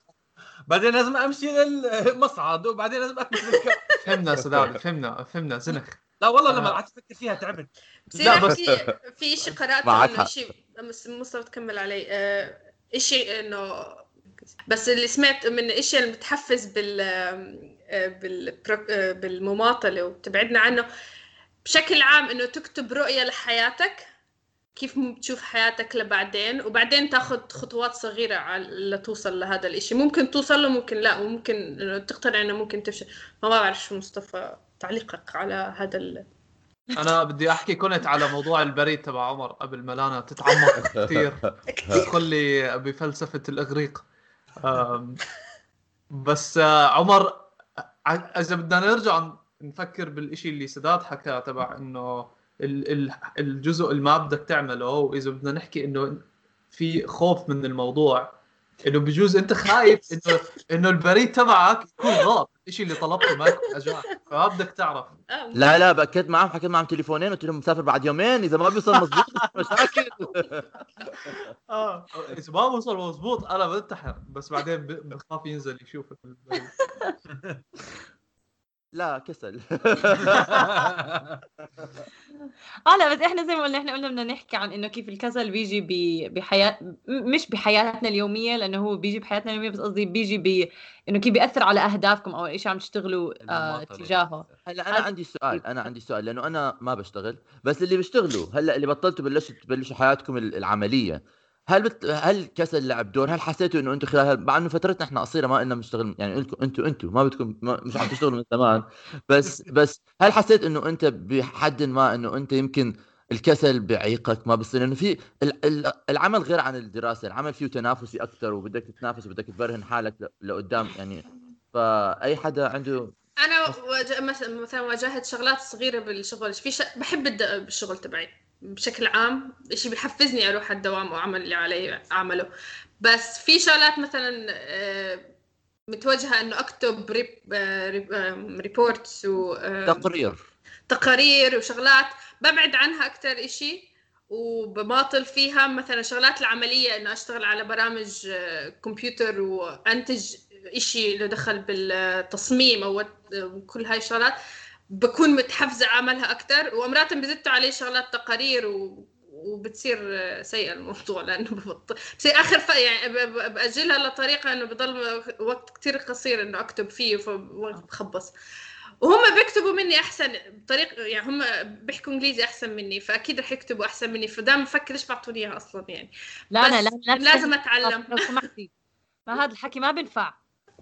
بعدين لازم أمشي للمصعد وبعدين لازم امسك
فهمنا سداد فهمنا فهمنا زنخ
لا والله لما قعدت أفكر فيها تعبت.
لا بس في شيء قراته شيء مصطفى تكمل علي. آه، شيء انه بس اللي سمعت من الاشياء اللي بتحفز بال آه، آه، بالمماطلة وبتبعدنا عنه بشكل عام إنه تكتب رؤية لحياتك كيف بتشوف حياتك لبعدين وبعدين تاخذ خطوات صغيرة لتوصل لهذا الإشي. ممكن توصل له ممكن لا وممكن إنه تقتنع إنه ممكن تفشل. ما بعرف شو مصطفى تعليقك على هذا ال...
أنا بدي أحكي كنت على موضوع البريد تبع عمر قبل ما لانا تتعمق كثير تدخل لي بفلسفة الإغريق. بس آه، عمر إذا بدنا نرجع نفكر بالإشي اللي سداد حكى تبع إنه الجزء اللي ما بدك تعمله وإذا بدنا نحكي إنه في خوف من الموضوع إنه بجوز أنت خايف انه إنه البريد تبعك يكون غلط الشيء اللي طلبته ما يكون اجاك فما بدك تعرف.
آه،
لا لا باكدت معهم حكيت معهم تليفونين قلت لهم مسافر بعد يومين إذا ما بيوصل مضبوط مشاكل.
آه. إذا ما وصل مضبوط أنا بنتحر بس بعدين بخاف ينزل يشوف.
لا كسل.
آه لا بس إحنا زي ما قلنا إحنا قلنا بدنا نحكي عن إنه كيف الكسل بيجي ب- بحياة م- مش بحياتنا اليومية لأنه هو بيجي بحياتنا اليومية بس قصدي بيجي ب إنه كيف بيأثر على أهدافكم أو إيش عم تشتغلوا آه. تجاهه.
هلأ أنا عندي سؤال أنا عندي سؤال لأنه أنا ما بشتغل بس اللي بيشتغلوا هلأ اللي بطلتوا بلشوا تبلشوا حياتكم ال- العملية هل بت... هل كسل لعب دور؟ هل حسيتوا إنه أنتم خلال مع إنه فترتنا إحنا قصيرة ما قلنا بنشتغل يعني لكم أنتم أنتم ما بدكم ما مش عم تشتغلوا من زمان. بس بس هل حسيت إنه أنت بحد ما إنه أنت يمكن الكسل بعيقك ما بصير؟ لأنه في ال- ال- العمل غير عن الدراسة، العمل فيه تنافسي أكثر وبدك تتنافس وبدك تبرهن حالك لقدام يعني. فأي حدا عنده
أنا واجه... مثلا واجهت شغلات صغيرة بالشغل في ش... بحب الد... بالشغل تبعي. بشكل عام شيء بيحفزني أروح على الدوام واعمل اللي علي أعمله. بس في شغلات مثلا آه، متوجهة إنه أكتب ريب... آه،. آه، ريبورتس و
تقرير.
تقارير وشغلات. ببعد عنها أكتر إشي وبماطل فيها. مثلا شغلات العملية إنه أشتغل على برامج كمبيوتر وأنتج إشي له دخل بالتصميم وات- كل هاي الشغلات. بكون متحفزة أعملها أكتر. وأمرات بزدتوا عليه شغلات تقارير و وبتصير سيئة الموضوع لأنه ببطل بصير آخر ف... يعني ب- ب- بأجلها لطريقة إنه بضل وقت كتير قصير إنه أكتب فيه فوقت بخبص وهم بيكتبوا مني أحسن بطريقه يعني هم بيحكوا إنجليزي أحسن مني فأكيد رح يكتبوا أحسن مني فدائما بفكر ليش بعطوني إياها أصلا يعني.
لا لا لا
لازم. أتعلم.
لو سمحتي. ما هذا الحكي ما بينفع.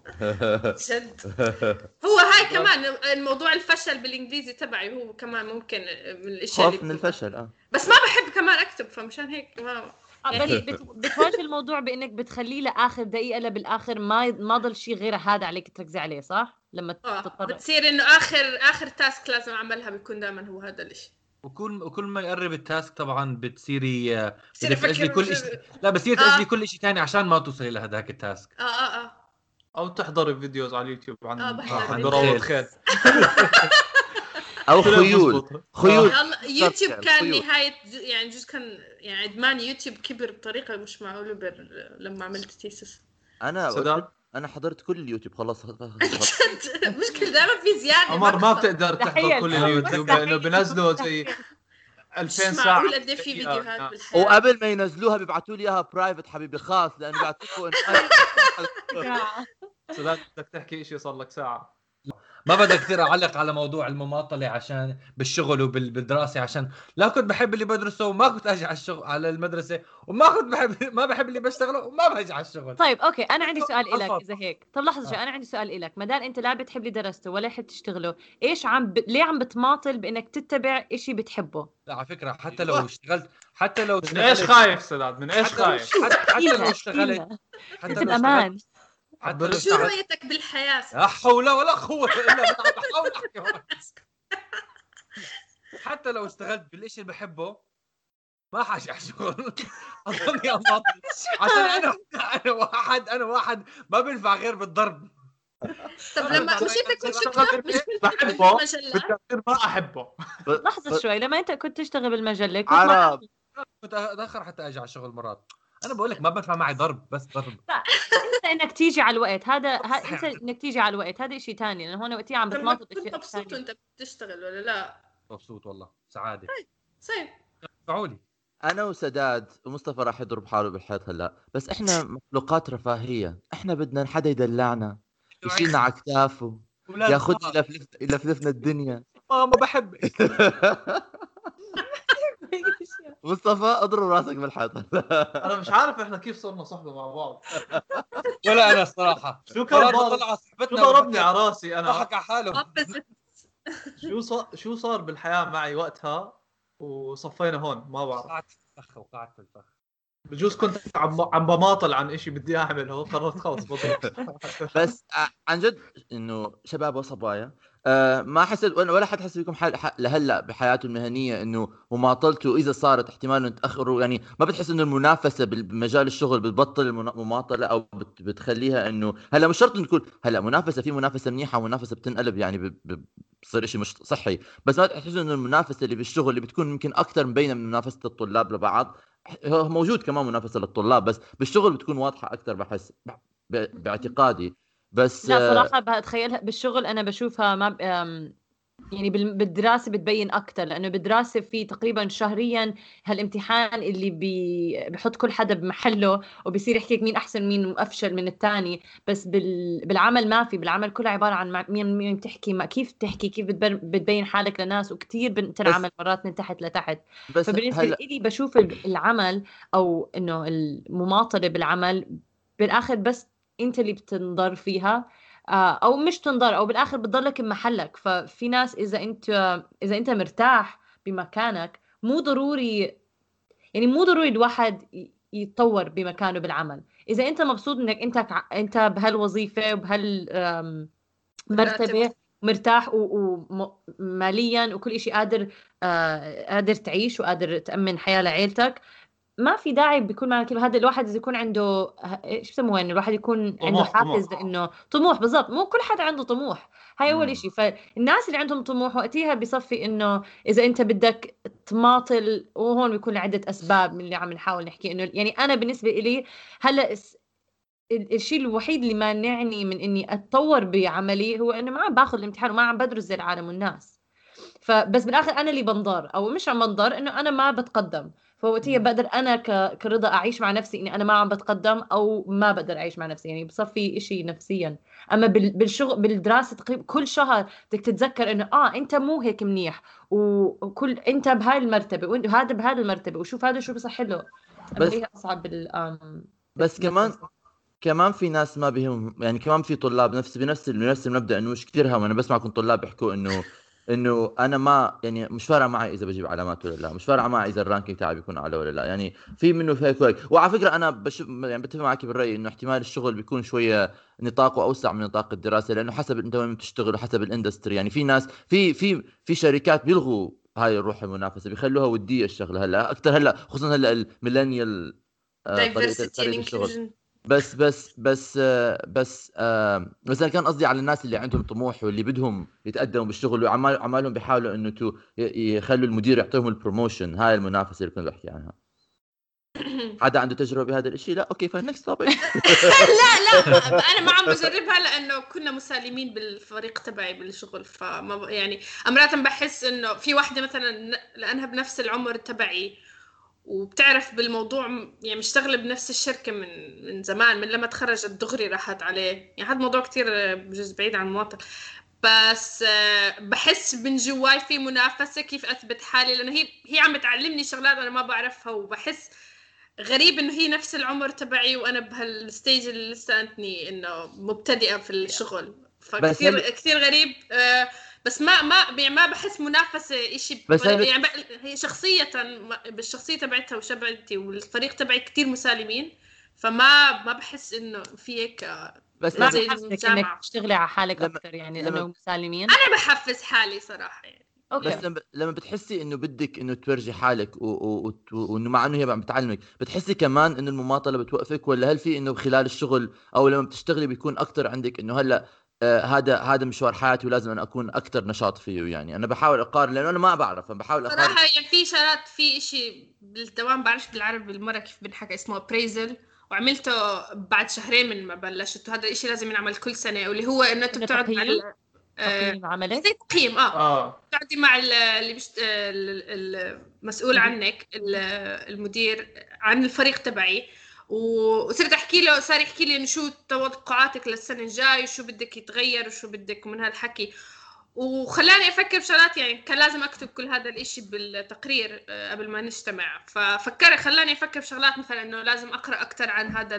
جد. هو هاي كمان الموضوع الفشل بالإنجليزي تبعي هو كمان ممكن من الاشياء
خوف من الفشل آه.
بس ما بحب كمان أكتب فمشان هيك ما
آه، بت- بتواجه الموضوع بإنك بتخليه لآخر دقيقة لبالآخر ما ما ضل شيء غير هذا عليك تركزي عليه صح؟ لما
آه
تضطر
بتصير إنه اخر آخر task لازم أعملها بيكون دائما هو هذا الشيء
وكل وكل ما يقرب ال task طبعا بتصيري آه،
أفكر
كل شيء لا بصير
آه.
تأجلي كل شيء ثاني عشان ما توصلي لهذاك ال
task آه آه
آه. أو تحضري videos على اليوتيوب عن
آه،
عن خيل. أو
خيول. خيول.
والله يوتيوب كان ج- يعني جزء كان يعني ادمان يوتيوب كبر بطريقة مش معقولة بر... لما عملت thesis
أنا
سداد
أنا حضرت كل اليوتيوب خلص خلص-
مشكلة دائما في زيادة.
عمر ما. بتقدر تحضر. كل اليوتيوب لأنه بينزلوا زي 2000
مش
ساعة
معقول قد في. فيديوهات
آه.
بالحياة
وقبل ما ينزلوها بيبعتوا لي إياها private حبيبي خاص لأنه بيعطوكوا
سداد بدك تحكي شيء صار لك ساعة
ما بدي كثير أعلق على موضوع المماطلة عشان بالشغل وبالدراسه عشان لا كنت بحب اللي بدرسه وما كنت أجي على الشغل على المدرسة وما كنت بحب ما بحب اللي بشتغله وما باجي على الشغل.
طيب أوكي أنا عندي سؤال. لك إذا هيك. طب لحظة شوي
آه.
أنا عندي سؤال لك ما دام أنت لا بتحب اللي درسته ولا حد تشتغله إيش عم ب... ليه عم بتماطل بإنك تتبع إشي بتحبه؟
لا على فكرة حتى لو اشتغلت حتى لو
من إيش خايف سداد من
إيش
خايف؟
حتى, حتى لو اشتغلت. حتى لو اشتغلت حتى لو
شو رؤيتك بالحياة؟
لا حول ولا قوة إلا بالله بحاول أحكي. حتى لو اشتغلت بالشيء اللي بحبه ما حاجي على الشغل اظني اماطل عشان أنا أنا واحد أنا واحد ما بينفع غير بالضرب.
طب لما مش انت كنت
شغلة
تكتب مش
بحبه.
بالمجلات؟
بالتأثير ما أحبه.
لحظة شوي لما أنت كنت تشتغل بالمجلة كنت
عرب
كنت أتأخر حتى أجي على الشغل مرات. أنا بقول لك ما بينفع معي ضرب بس ضرب.
انت إنك تيجي على الوقت هذا ه... انت إنك تيجي على الوقت هذا شيء ثاني لأنه هون وقتها عم
كنت
اشياء
مبسوط وانت بتشتغل ولا لا؟
مبسوط والله سعادة.
صحيح
ادفعوا لي.
أنا وسداد ومصطفى راح يضرب حاله بالحيط هلأ بس إحنا مخلوقات رفاهية إحنا بدنا حدا يدلعنا يشيلنا على كتافه ياخذنا يلفلفنا الدنيا.
ماما بحبك.
مصطفى اضرب راسك بالحيط
أنا مش عارف إحنا كيف صرنا صحبه مع بعض.
ولا أنا الصراحة.
شو كان
طلع
شو ضربني على راسي أنا؟
ضحك على حاله.
شو صار شو صار بالحياة معي وقتها؟ وصفينا هون ما بعرف.
وقعت في الفخ وقعت في الفخ.
بجوز كنت عم عم بماطل عن إشي بدي أعمله قررت خلص بضرب
بس ع- عن جد إنه شباب وصبايا آه ما احس ولا حد حس فيكم لهلأ بحياته المهنية إنه مماطلته إذا صارت احتمال إنه تاخروا يعني ما بتحس إنه المنافسة بمجال الشغل بتبطل المماطله أو بت- بتخليها انه هلأ مش شرط تكون هلأ منافسة في منافسة منيحة ومنافسة بتنقلب يعني بصير شيء مش صحي. بس ما تحس إنه المنافسة اللي بالشغل اللي بتكون يمكن أكثر مبينة من منافسة الطلاب لبعض موجود كمان منافسة للطلاب بس بالشغل بتكون واضحة أكثر بحس باعتقادي. بس
لا صراحة بتخيلها بالشغل أنا بشوفها ما ب... يعني بال- بالدراسة بتبين أكتر لأنه بالدراسة في تقريبا شهريا هالامتحان اللي بي... بحط كل حدا بمحله وبصير يحكيك مين أحسن مين أفشل من الثاني بس بال... بالعمل ما في بالعمل كله عبارة عن مين مين بتحكي ما كيف تحكي كيف بتبر... بتبين حالك لناس وكتير بتنعمل مرات من تحت لتحت.
بس
فبالنسبة
هلا
لي بشوف ال- العمل أو إنه المماطلة بالعمل بالآخر بس أنت اللي بتنضر فيها آه، أو مش تنضر أو بالآخر بتضلك بمحلك ففي ناس إذا أنت إذا أنت مرتاح بمكانك مو ضروري يعني مو ضروري الواحد يتطور بمكانه بالعمل. إذا أنت مبسوط إنك أنت كع- أنت بهالوظيفة وبهال آم، مرتبة مرتاح وماليا وكل شيء قادر آه، قادر تعيش وقادر تأمن حياة لعيلتك ما في داعي بيكون معك هذا الواحد إذا يكون عنده إيش بسموه يعني الواحد يكون عنده
طموح،
حافز
طموح.
إنه طموح بالضبط. مو كل حدا عنده طموح. هاي. أول شيء فالناس اللي عندهم طموح وقتها بصفي إنه إذا أنت بدك تماطل وهون بيكون عدة أسباب من اللي عم نحاول نحكي إنه يعني أنا بالنسبة لي هلأ الشيء الوحيد اللي مانعني من إني أتطور بعملي هو إنه ما عم باخذ الامتحان وما عم بدرس زي العالم والناس. فبس بالآخر أنا اللي بنضر أو مش عم بنضر إنه أنا ما بتقدم. فوقتها بقدر أنا. كرضا أعيش مع نفسي إني أنا ما عم بتقدم أو ما بقدر أعيش مع نفسي. يعني بصفي إشي نفسيا. أما بال... بالشغل بالدراسة تقريبا كل شهر بدك تتذكر إنه آه أنت مو هيك منيح وكل أنت بهاي المرتبة وانت هذا بهذا المرتبة وشوف هذا شو بصح له.
بس-
هي أصعب بال
بس كمان كمان في ناس ما بهم يعني كمان في طلاب نفس بنفس بنفس المبدأ إنه مش كثير هم أنا بسمعكم طلاب بيحكوا إنه إنه أنا ما يعني مش فارقة معي إذا بجيب علامات ولا لا مش فارقة معي إذا ال ranking تاعي بيكون اعلى ولا لا. يعني في منه في هيك وهيك وعلى فكرة أنا بشوف يعني بتفق معك بالرأي إنه احتمال الشغل بيكون شوية نطاقه اوسع من نطاق الدراسة لأنه حسب أنت وين بتشتغل وحسب ال industry يعني في ناس في في في شركات بيلغوا هاي الروح المنافسة بيخلوها ودية الشغله هلأ أكثر هلأ خصوصا هلأ ال
millennial and inclusion.
بس بس بس بس آه، بس أنا كان قصدي على الناس اللي عندهم طموح واللي بدهم يتقدموا بالشغل وعمال عمالهم بيحاولوا إنه to يخلوا المدير يعطيهم ال promotion هاي المنافسة اللي كنت بحكي عنها. حدا عنده تجربة بهذا الشيء لا. okay ف next topic
لا لا. أنا ما عم بجربها لأنه كنا مسالمين بالفريق تبعي بالشغل. فما يعني امرات بحس إنه في واحدة مثلا لأنها بنفس العمر تبعي وبتعرف بالموضوع يعني مشتغلة بنفس الشركة من من زمان من لما تخرجت دغري راحت عليه. يعني هذا موضوع كتير آه، بجوز بعيد عن المواطن. بس آه، بحس من جواي في منافسة كيف أثبت حالي لأنه هي هي عم بتعلمني شغلات أنا ما بعرفها وبحس غريب إنه هي نفس العمر تبعي وأنا بهالستيج اللي لسه أنتني إنه مبتدئة في الشغل. فكثير كثير غريب آه، بس ما ما يعني ما بحس منافسة شيء
بس
يعني ب- هي شخصية بالشخصية تبعتها وشبعتي والفريق تبعي كثير مسالمين فما ما بحس إنه في هيك آه،
بس
ما. إنك تشتغلي على حالك
لما-
أكثر يعني
لما-
لأنه مسالمين.
أنا بحفز حالي صراحة يعني.
أوكي.
بس لما لما بتحسي إنه بدك إنه تورجي حالك و- و- وت- وإنه مع إنه هي عم بتعلمك بتحسي كمان إنه المماطلة بتوقفك؟ ولا هل في إنه خلال الشغل أو لما بتشتغلي بيكون أكثر عندك إنه هلأ هذا هذا مشوار حياتي ولازم أنا أكون أكثر نشاط فيه يعني. أنا بحاول أقارن لأنه أنا ما بعرف أنا بحاول أقارن.
صراحة يعني في شغلات في إشي بالدوام بعرفش بالعربي بالمرة كيف بنحكى اسمه appraisal. وعملته بعد شهرين من ما بلشت. وهذا الإشي لازم ينعمل كل سنة واللي هو
إنه أنت
بتقعد مع
تقييم؟
آه،
عملك؟
زي تقييم آه.
آه.
بتقعدي مع ال- اللي بيشت... ال- ال- المسؤول. عنك ال- المدير عن الفريق تبعي. وصرت أحكي له صار يحكي لي شو توقعاتك للسنة الجاي وشو بدك يتغير وشو بدك من هالحكي. وخلاني أفكر بشغلات يعني كان لازم أكتب كل هذا الإشي بالتقرير آه، قبل ما نجتمع. ففكر خلاني أفكر بشغلات مثلا إنه لازم أقرأ أكثر عن هذا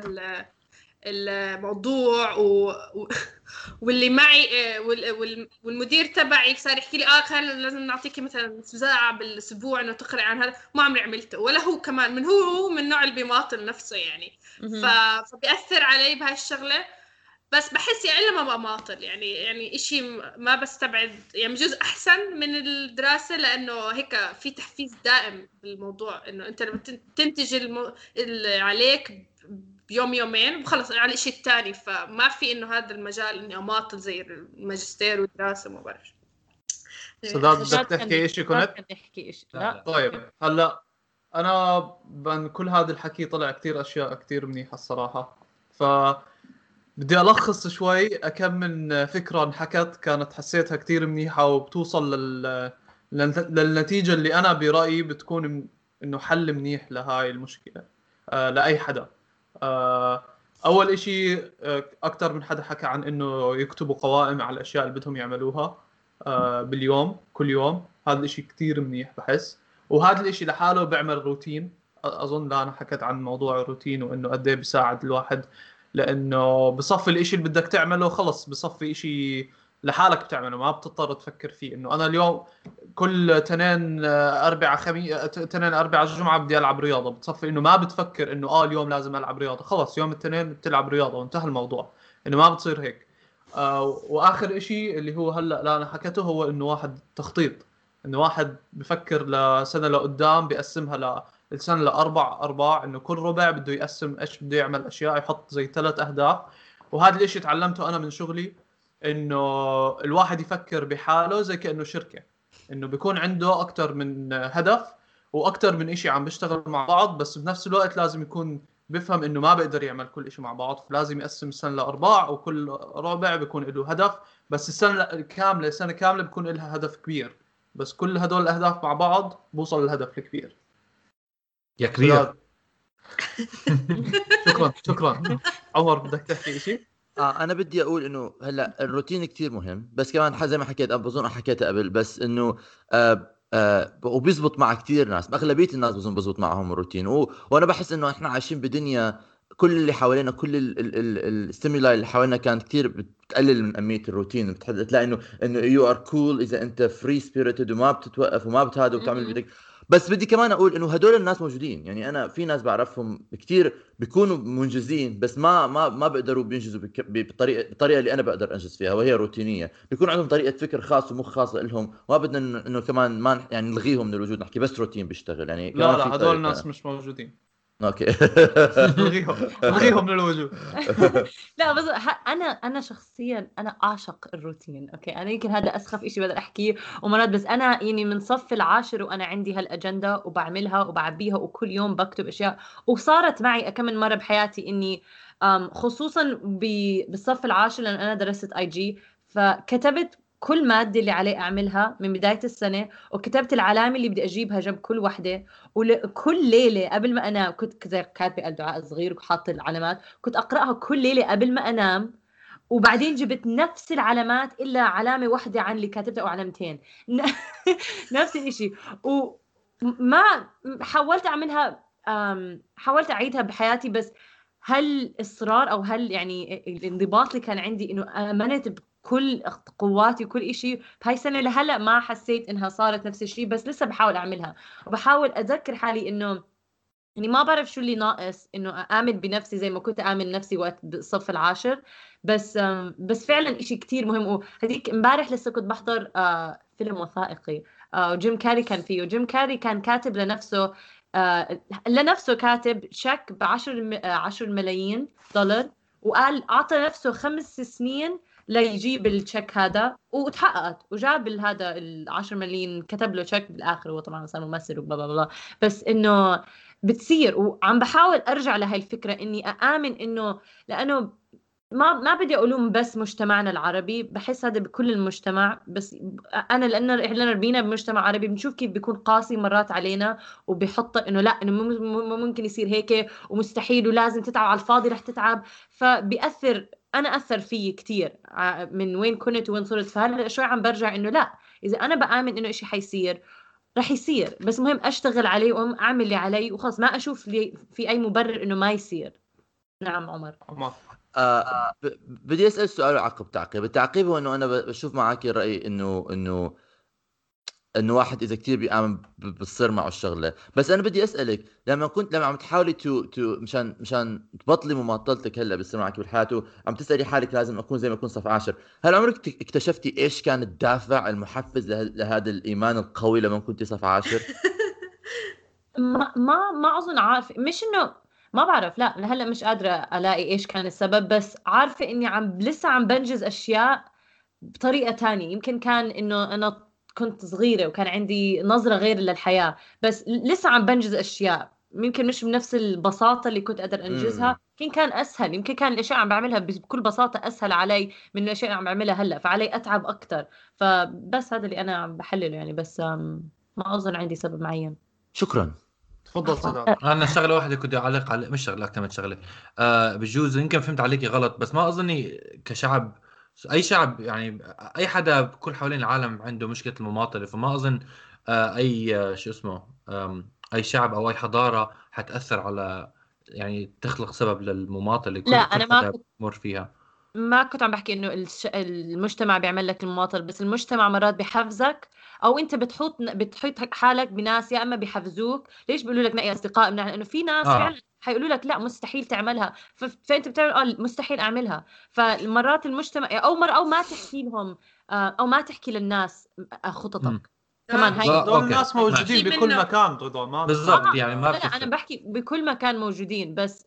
الموضوع و... و... واللي معي وال... وال... والمدير تبعي صار يحكي لي آه كان لازم نعطيكي مثلا ساعة بالأسبوع إنه تقرأي عن هذا. ما عمري عملته. ولا هو كمان من هو هو من نوع اللي بيماطل نفسه يعني. ف... فبيأثر علي بهاي الشغلة. بس بحس يعني لما بماطل يعني يعني إشي ما بستبعد. يعني بجوز أحسن من الدراسة لأنه هيك في تحفيز دائم بالموضوع. إنه أنت لما تنتج الم... اللي عليك بيوم يومين وخلص على الشيء الثاني فما في إنه هذا المجال إني أماطل زي الماجستير والدراسة ما بعرف.
سداد بدك تحكي شيء كنت؟
تحكي شيء
لا طيب هلأ أنا من كل هذا الحكي طلع كثير أشياء كثير منيحة الصراحة. ف بدي ألخص شوي أكم من فكرة انحكت كانت حسيتها كثير منيحة وبتوصل لل... للنتيجة اللي أنا برأيي بتكون إنه حل منيح لهاي المشكلة آه لأي حدا. أول إشي آه أكثر من حدا حكى عن إنه يكتبوا قوائم على الأشياء اللي بدهم يعملوها آه باليوم كل يوم. هذا الإشي كثير منيح بحس. وهذا الإشي لحاله بيعمل روتين. أظن لا أنا حكيت عن موضوع الروتين وإنه قد إيه بيساعد الواحد لإنه بصفي الإشي اللي بدك تعمله خلص بصفي إشي لحالك بتعمله ما بتضطر تفكر فيه إنه أنا اليوم كل تنين أربعة خميس تنين أربعة جمعة بدي ألعب رياضة بتصفي إنه ما بتفكر إنه آه اليوم لازم ألعب رياضة خلص يوم الاثنين بتلعب رياضة وانتهى الموضوع إنه ما بتصير هيك. آه وآخر إشي اللي هو هلأ لا أنا حكيته هو إنه واحد تخطيط إنه واحد بفكر لسنة لقدام بيقسمها للسنة لأربع أرباع إنه كل ربع بده يقسم إيش بده يعمل أشياء يحط زي ثلاث أهداف وهذا الإشي تعلمته أنا من شغلي إنه الواحد يفكر بحاله زي كأنه شركة. إنه بيكون عنده أكثر من هدف وأكثر من شيء عم بيشتغل مع بعض بس بنفس الوقت لازم يكون بفهم إنه ما بيقدر يعمل كل شيء مع بعض. فلازم يقسم السنة لأرباع وكل ربع بيكون له هدف بس السنة الكامله السنة كاملة بيكون لها هدف كبير. بس كل هدول الأهداف مع بعض بوصل للهدف الكبير.
يا كبير.
شكرا شكرا. عمر بدك تحكي شيء
آه أنا بدي أقول إنه هلأ الروتين كثير مهم بس كمان زي ما حكيت بظن حكيتها قبل بس إنه آه آه وبيزبط مع كثير ناس أغلبية الناس بظن بيزبط معهم الروتين و... وأنا بحس إنه إحنا عايشين بدنيا كل اللي حوالينا كل ال stimuli اللي حوالينا كانت كثير بتقلل من أهمية الروتين بتلاقي إنه إنه you are cool إذا أنت free spirited وما بتتوقف وما بتهادى وبتعمل بدك. بس بدي كمان أقول إنه هدول الناس موجودين. يعني أنا في ناس بعرفهم كثير بيكونوا منجزين بس ما ما ما بيقدروا بينجزوا بالطريقة بالطريقة اللي أنا بقدر أنجز فيها وهي روتينية. بيكون عندهم طريقة فكر خاص ومخ خاص لهم ما بدنا إنه كمان ما يعني نلغيهم من الوجود نحكي بس روتين بيشتغل. يعني
لا لا هدول الناس مش موجودين.
okay.
الغيهم الغيهم من الوجود
لا بس أنا أنا شخصيا أنا أعشق الروتين okay؟ أنا يمكن هذا أسخف شيء بقدر أحكيه ومرات بس أنا يعني من صف العاشر وأنا عندي هالأجندة وبعملها وبعبيها وكل يوم بكتب أشياء وصارت معي كم من مرة بحياتي إني خصوصا بالصف العاشر لأن أنا درست IG فكتبت كل مادة اللي علي أعملها من بداية السنة وكتبت العلامة اللي بدي أجيبها جنب كل وحدة. وكل ليلة قبل ما أنام كنت زي كاتبة الدعاء صغير وحاطة العلامات كنت أقرأها كل ليلة قبل ما أنام. وبعدين جبت نفس العلامات إلا علامة واحدة عن اللي كاتبتها أو علامتين. نفس الإشي. وما حاولت أعملها حاولت أعيدها بحياتي بس هل إصرار أو هل يعني الانضباط اللي كان عندي إنه آمنت كل قواتي وكل شيء بهاي السنة لهلأ ما حسيت إنها صارت نفس الشيء بس لسه بحاول أعملها. وبحاول اذكر حالي إنه يعني ما بعرف شو اللي ناقص إنه امن بنفسي زي ما كنت آمن نفسي وقت بالصف العاشر. بس بس فعلا شيء كثير مهم. وهذيك امبارح لسه كنت بحضر آه، فيلم وثائقي وجيم آه، كاري كان فيه. وجيم كاري كان كاتب لنفسه آه، لنفسه كاتب شيك ب 10 10 ملايين دولار. وقال أعطى نفسه خمس سنين ليجيب التشيك هذا وتحققت وجاب هذا ال 10 مليون كتب له تشيك بالآخر هو طبعا صار ممثل و blah blah blah. بس إنه بتصير وعم بحاول أرجع لهي الفكرة إني أآمن إنه لأنه ما ما بدي أقولهم بس مجتمعنا العربي بحس هذا بكل المجتمع بس أنا لأنه إحنا ربينا بمجتمع عربي بنشوف كيف بيكون قاسي مرات علينا وبحط إنه لأ إنه ممكن يصير هيك ومستحيل ولازم تتعب على الفاضي رح تتعب. فبيأثر أنا أثر فيي كثير من وين كنت وين صرت فهلا شوي عم برجع إنه لا إذا أنا بآمن إنه شيء حيصير رح يصير بس مهم أشتغل عليه واعمل اللي علي وخلص ما أشوف لي في أي مبرر إنه ما يصير. نعم عمر.
عمر.
آه بدي أسأل سؤال عقب تعقيب التعقيب هو إنه أنا بشوف معك الراي إنه إنه إنه واحد إذا كثير بيآمن بتصير معه الشغلة. بس أنا بدي أسألك لما كنت لما عم تحاولي to to مشان مشان تبطلي مماطلتك هلأ بتصير معك بالحياة عم تسألي حالك لازم أكون زي ما اكون صف عاشر. هل عمرك اكتشفتي إيش كان الدافع المحفز له- لهذا الإيمان القوي لما كنت صف عاشر؟
ما ما ما أظن عارفة. مش إنه ما بعرف. لا لهلأ مش قادرة ألاقي إيش كان السبب بس عارفة إني عم لسه عم بنجز أشياء بطريقة تانية. يمكن كان إنه أنا كنت صغيرة وكان عندي نظرة غير للحياة بس لسه عم بنجز أشياء. يمكن مش بنفس البساطة اللي كنت أقدر
مم.
انجزها يمكن كان أسهل يمكن كان الأشياء عم بعملها بكل بساطة أسهل علي من الأشياء اللي عم بعملها هلأ فعلي أتعب أكثر فبس هذا اللي أنا عم بحلله يعني بس ما أظن عندي سبب معين.
شكرا.
تفضل سداد
أنا شغله واحدة كنت أعلق على مش شغلة أكثر من شغلة. آه بجوز يمكن فهمت عليكي غلط بس ما أظني كشعب أي شعب يعني أي حدا بكل حوالين العالم عنده مشكلة المماطلة فما أظن آه أي آه شو اسمه أي شعب أو أي حضارة حتأثر على يعني تخلق سبب للمماطلة كل
لا، أنا ما كنت-
بمر فيها
ما كنت عم بحكي إنه الش... المجتمع بيعمل لك المماطل بس المجتمع مرات بيحفزك أو أنت بتحط بتحط حالك بناس يا إما بيحفزوك ليش بيقولوا لك نقي أصدقاء من لأنه في ناس
آه.
فعلا حيقولوا لك لا مستحيل تعملها. فأنت بتعمل آه مستحيل أعملها فمرات المجتمع أو مر أو ما تحكي لهم آه، أو ما تحكي للناس آه،. خططك كمان هاي.
الناس موجودين. بكل. مكان رضا ما
بالضبط يعني ما
لا لا أنا بحكي بكل مكان موجودين بس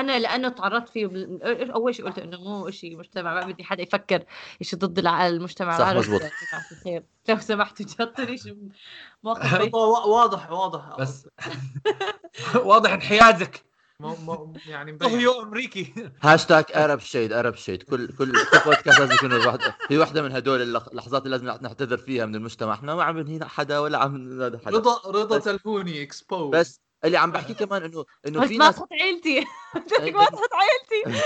أنا لأنه تعرضت فيه بال... أول شيء قلت إنه مو شيء مجتمع ما بدي حدا يفكر شيء ضد المجتمع.
صح، مزبوط.
لو سمحتوا تحطني شيء موقف
واضح واضح.
بس واضح انحيازك.
مو مو يعني مبين.
طهيو أمريكي.
هاشتاج أرب شيد أرب شيد. كل كل كل بودكاست لازم يكون في واحدة من هدول اللح- اللحظات اللي لازم نعتذر فيها من المجتمع. إحنا ما عم نهين حدا ولا عم ننادي حدا.
رضا رضا تلفوني اكسبو
بس اللي عم بحكي كمان انه
إنه
في
ما
ناس
تحط عيلتي. قلت لك ما تحط عيلتي.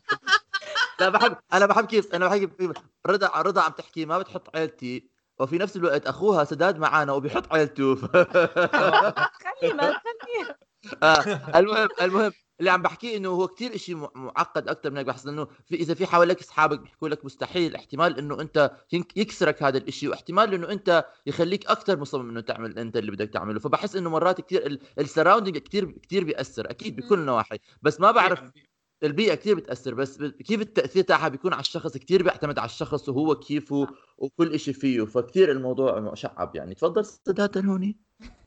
لا بحب أنا بحب كيف أنا بحب كيف رضا رضا عم تحكي ما بتحط عيلتي وفي نفس الوقت أخوها سداد معانا وبيحط عيلته.
خلي ما خلي.
آه، المهم المهم اللي عم بحكيه إنه هو كتير إشي معقد أكثر من هيك بحس إنه في إذا في حواليك أصحابك بيحكوا لك مستحيل احتمال إنه أنت يكسرك هذا الإشي واحتمال إنه أنت يخليك أكثر مصمم إنه تعمل أنت اللي بدك تعمله. فبحس إنه مرات كثير السراوندينج كثير كثير بيأثر أكيد بكل النواحي. بس ما بعرف البيئة كثير بتأثر بس كيف التأثير تاعها بيكون على الشخص؟ كثير بيعتمد على الشخص وهو كيفه وكل إشي فيه. فكثير الموضوع مشعب يعني. تفضل سداد هوني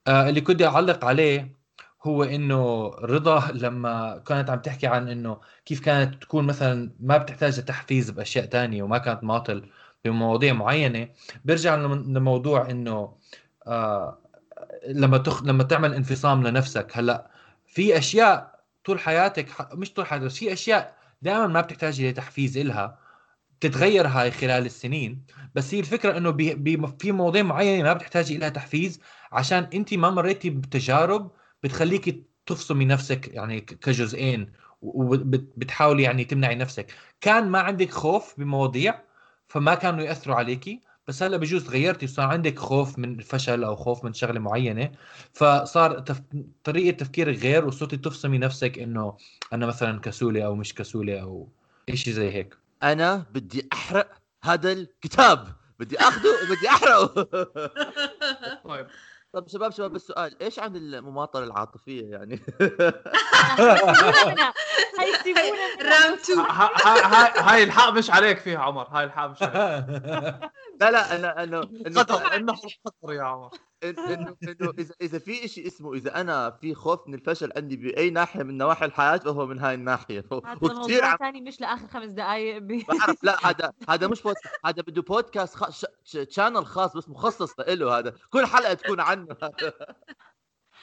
آه اللي كنت أعلق عليه هو إنه رضا لما كانت عم تحكي عن إنه كيف كانت تكون مثلا ما بتحتاج لتحفيز بأشياء تانية وما كانت ماطل بمواضيع معينة بيرجع لم- لموضوع إنه آه لما تخ... لما تعمل انفصام لنفسك. هلأ في أشياء طول حياتك مش طول حياتك في أشياء دائما ما بتحتاجي لتحفيز إلها بتتغير هاي خلال السنين. بس هي الفكرة إنه بي... بي... في مواضيع معينة ما بتحتاجي لها تحفيز عشان انت ما مريتي بتجارب بتخليكي تفصمي نفسك يعني كجزئين وبتحاولي يعني تمنعي نفسك. كان ما عندك خوف بمواضيع فما كانوا يأثروا عليكي بس هلا بجوز غيرتي وصار عندك خوف من الفشل أو خوف من شغلة معينة فصار تف... طريقة تفكيرك غير وصرتي تفصمي نفسك إنه أنا مثلا كسولة أو مش كسولة أو شيء زي هيك.
أنا بدي أحرق هذا الكتاب بدي اخذه وبدي أحرقه.
طيب.
طب شباب شباب السؤال إيش عن المماطلة العاطفية يعني؟
رام 2
ها- ها- هاي هاي الحق مش عليك فيها عمر. هاي الحق مش عليك.
لا لا أنا إنه إنه
قدر انه قدر يا عمر.
إنه إنه إذا إذا في شيء اسمه إذا أنا في خوف من الفشل عندي بأي ناحية من نواحي الحياة فهو من هاي
الناحية.
وكثير عم
ثاني مش لآخر خمس دقائق ب...
بعرف لا هذا هذا مش بود هذا بده بودكاست خ... ش... ش... شانل خاص بس مخصص له هذا. كل حلقة تكون عنه هذا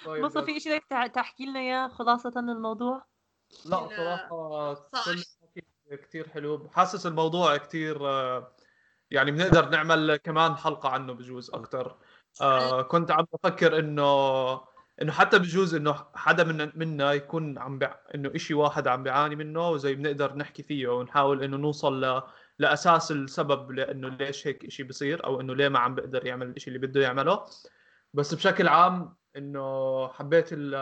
طيب
مصطفى في شيء تحكي لنا إياه خلاصة للموضوع؟
لا صراحة
صح.
كل حكي كتير حلو حاسس الموضوع كتير آه، يعني بنقدر نعمل كمان حلقة عنه بجوز أكتر. آه كنت عم بفكر إنه إنه حتى بجوز إنه حدا من منا يكون عم بع... إنه إشي واحد عم بيعاني منه وزي بنقدر نحكي فيه ونحاول إنه نوصل ل... لأساس السبب لإنه ليش هيك إشي بصير أو إنه ليه ما عم بيقدر يعمل الإشي اللي بده يعمله. بس بشكل عام إنه حبيت ال...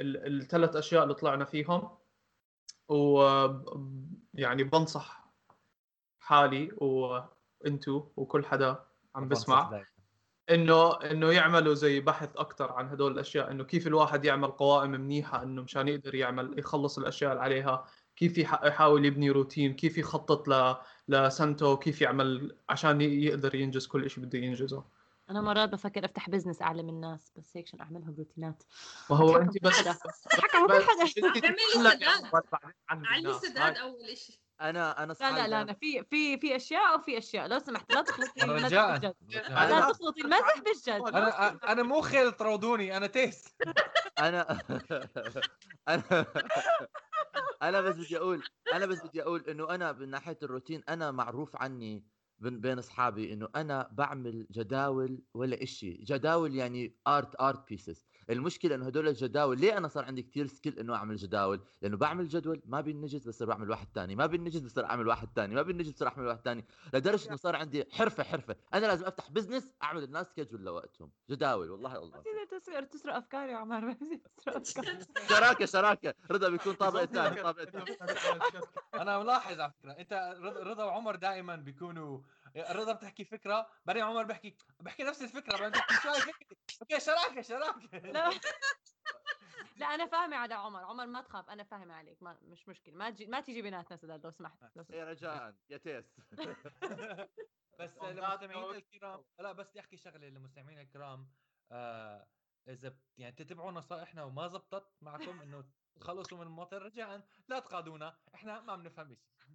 ال... الثلاث أشياء اللي طلعنا فيهم و يعني بنصح حالي وانتو وكل حدا عم بسمع إنه إنه يعملوا زي بحث أكثر عن هدول الأشياء إنه كيف الواحد يعمل قوائم منيحة إنه مشان يقدر يعمل يخلص الأشياء اللي عليها كيف يح- يحاول يبني روتين كيف يخطط ل لسنته كيف يعمل عشان يقدر ينجز كل شيء بده ينجزه.
أنا مرات بفكر أفتح بزنس أعلم الناس بس هيك عشان اعملها بروتينات
وهو انت
في
بس
حدا. أتحكم في حدا.
اعملي علي
الناس.
سداد أول شيء
أنا أنا
لا لا لا أنا في في في أشياء وفي أشياء. لو سمحت لا تخلطي المزح بالجد.
رجاء.
لا تخلطي المزح بالجد.
أنا أنا مو خيل تراودوني أنا تيس
أنا أنا أنا بس بدي أقول أنا بس بدي أقول إنه أنا من ناحية الروتين أنا معروف عني بين أصحابي إنه أنا بعمل جداول ولا إشي. جداول يعني ارت ارت بيسز المشكلة إنه هدول الجداول ليه أنا صار عندي كتير سكيل إنه أعمل جداول؟ لأنه بعمل جدول ما بينجز بصير بعمل واحد تاني ما بينجز بصير أعمل واحد تاني ما بينجز بصير أعمل واحد تاني لدرجة إنه صار عندي حرفة حرفة أنا لازم أفتح business أعمل الناس schedule لوقتهم. جداول والله الله
بتصير تسرق تسرق أفكاري يا عمر تسرق
شراكة شراكة. رضا بيكون طابق الثاني طابق الثاني.
أنا ملاحظ على فكرة أنت رضا وعمر دائما بيكونوا رضا بتحكي فكرة بعدين عمر بيحكي بحكي نفس الفكرة بعدين بحكي شو okay شراكه شراكه
لا. لا أنا فاهمة على عمر عمر ما تخاف أنا فاهمة عليك ما مش مشكلة ما تجي ما تيجي بيناتنا سداد لو سمحت لو سمحت.
يا رجاء يا تيس.
بس للمستمعين الكرام لا بس بدي أحكي شغلة للمستمعين الكرام. آه إذا يعني تتبعوا نصائحنا وما زبطت معكم إنه تخلصوا من المطر رجاء لا تقادونا إحنا ما بنفهم شيء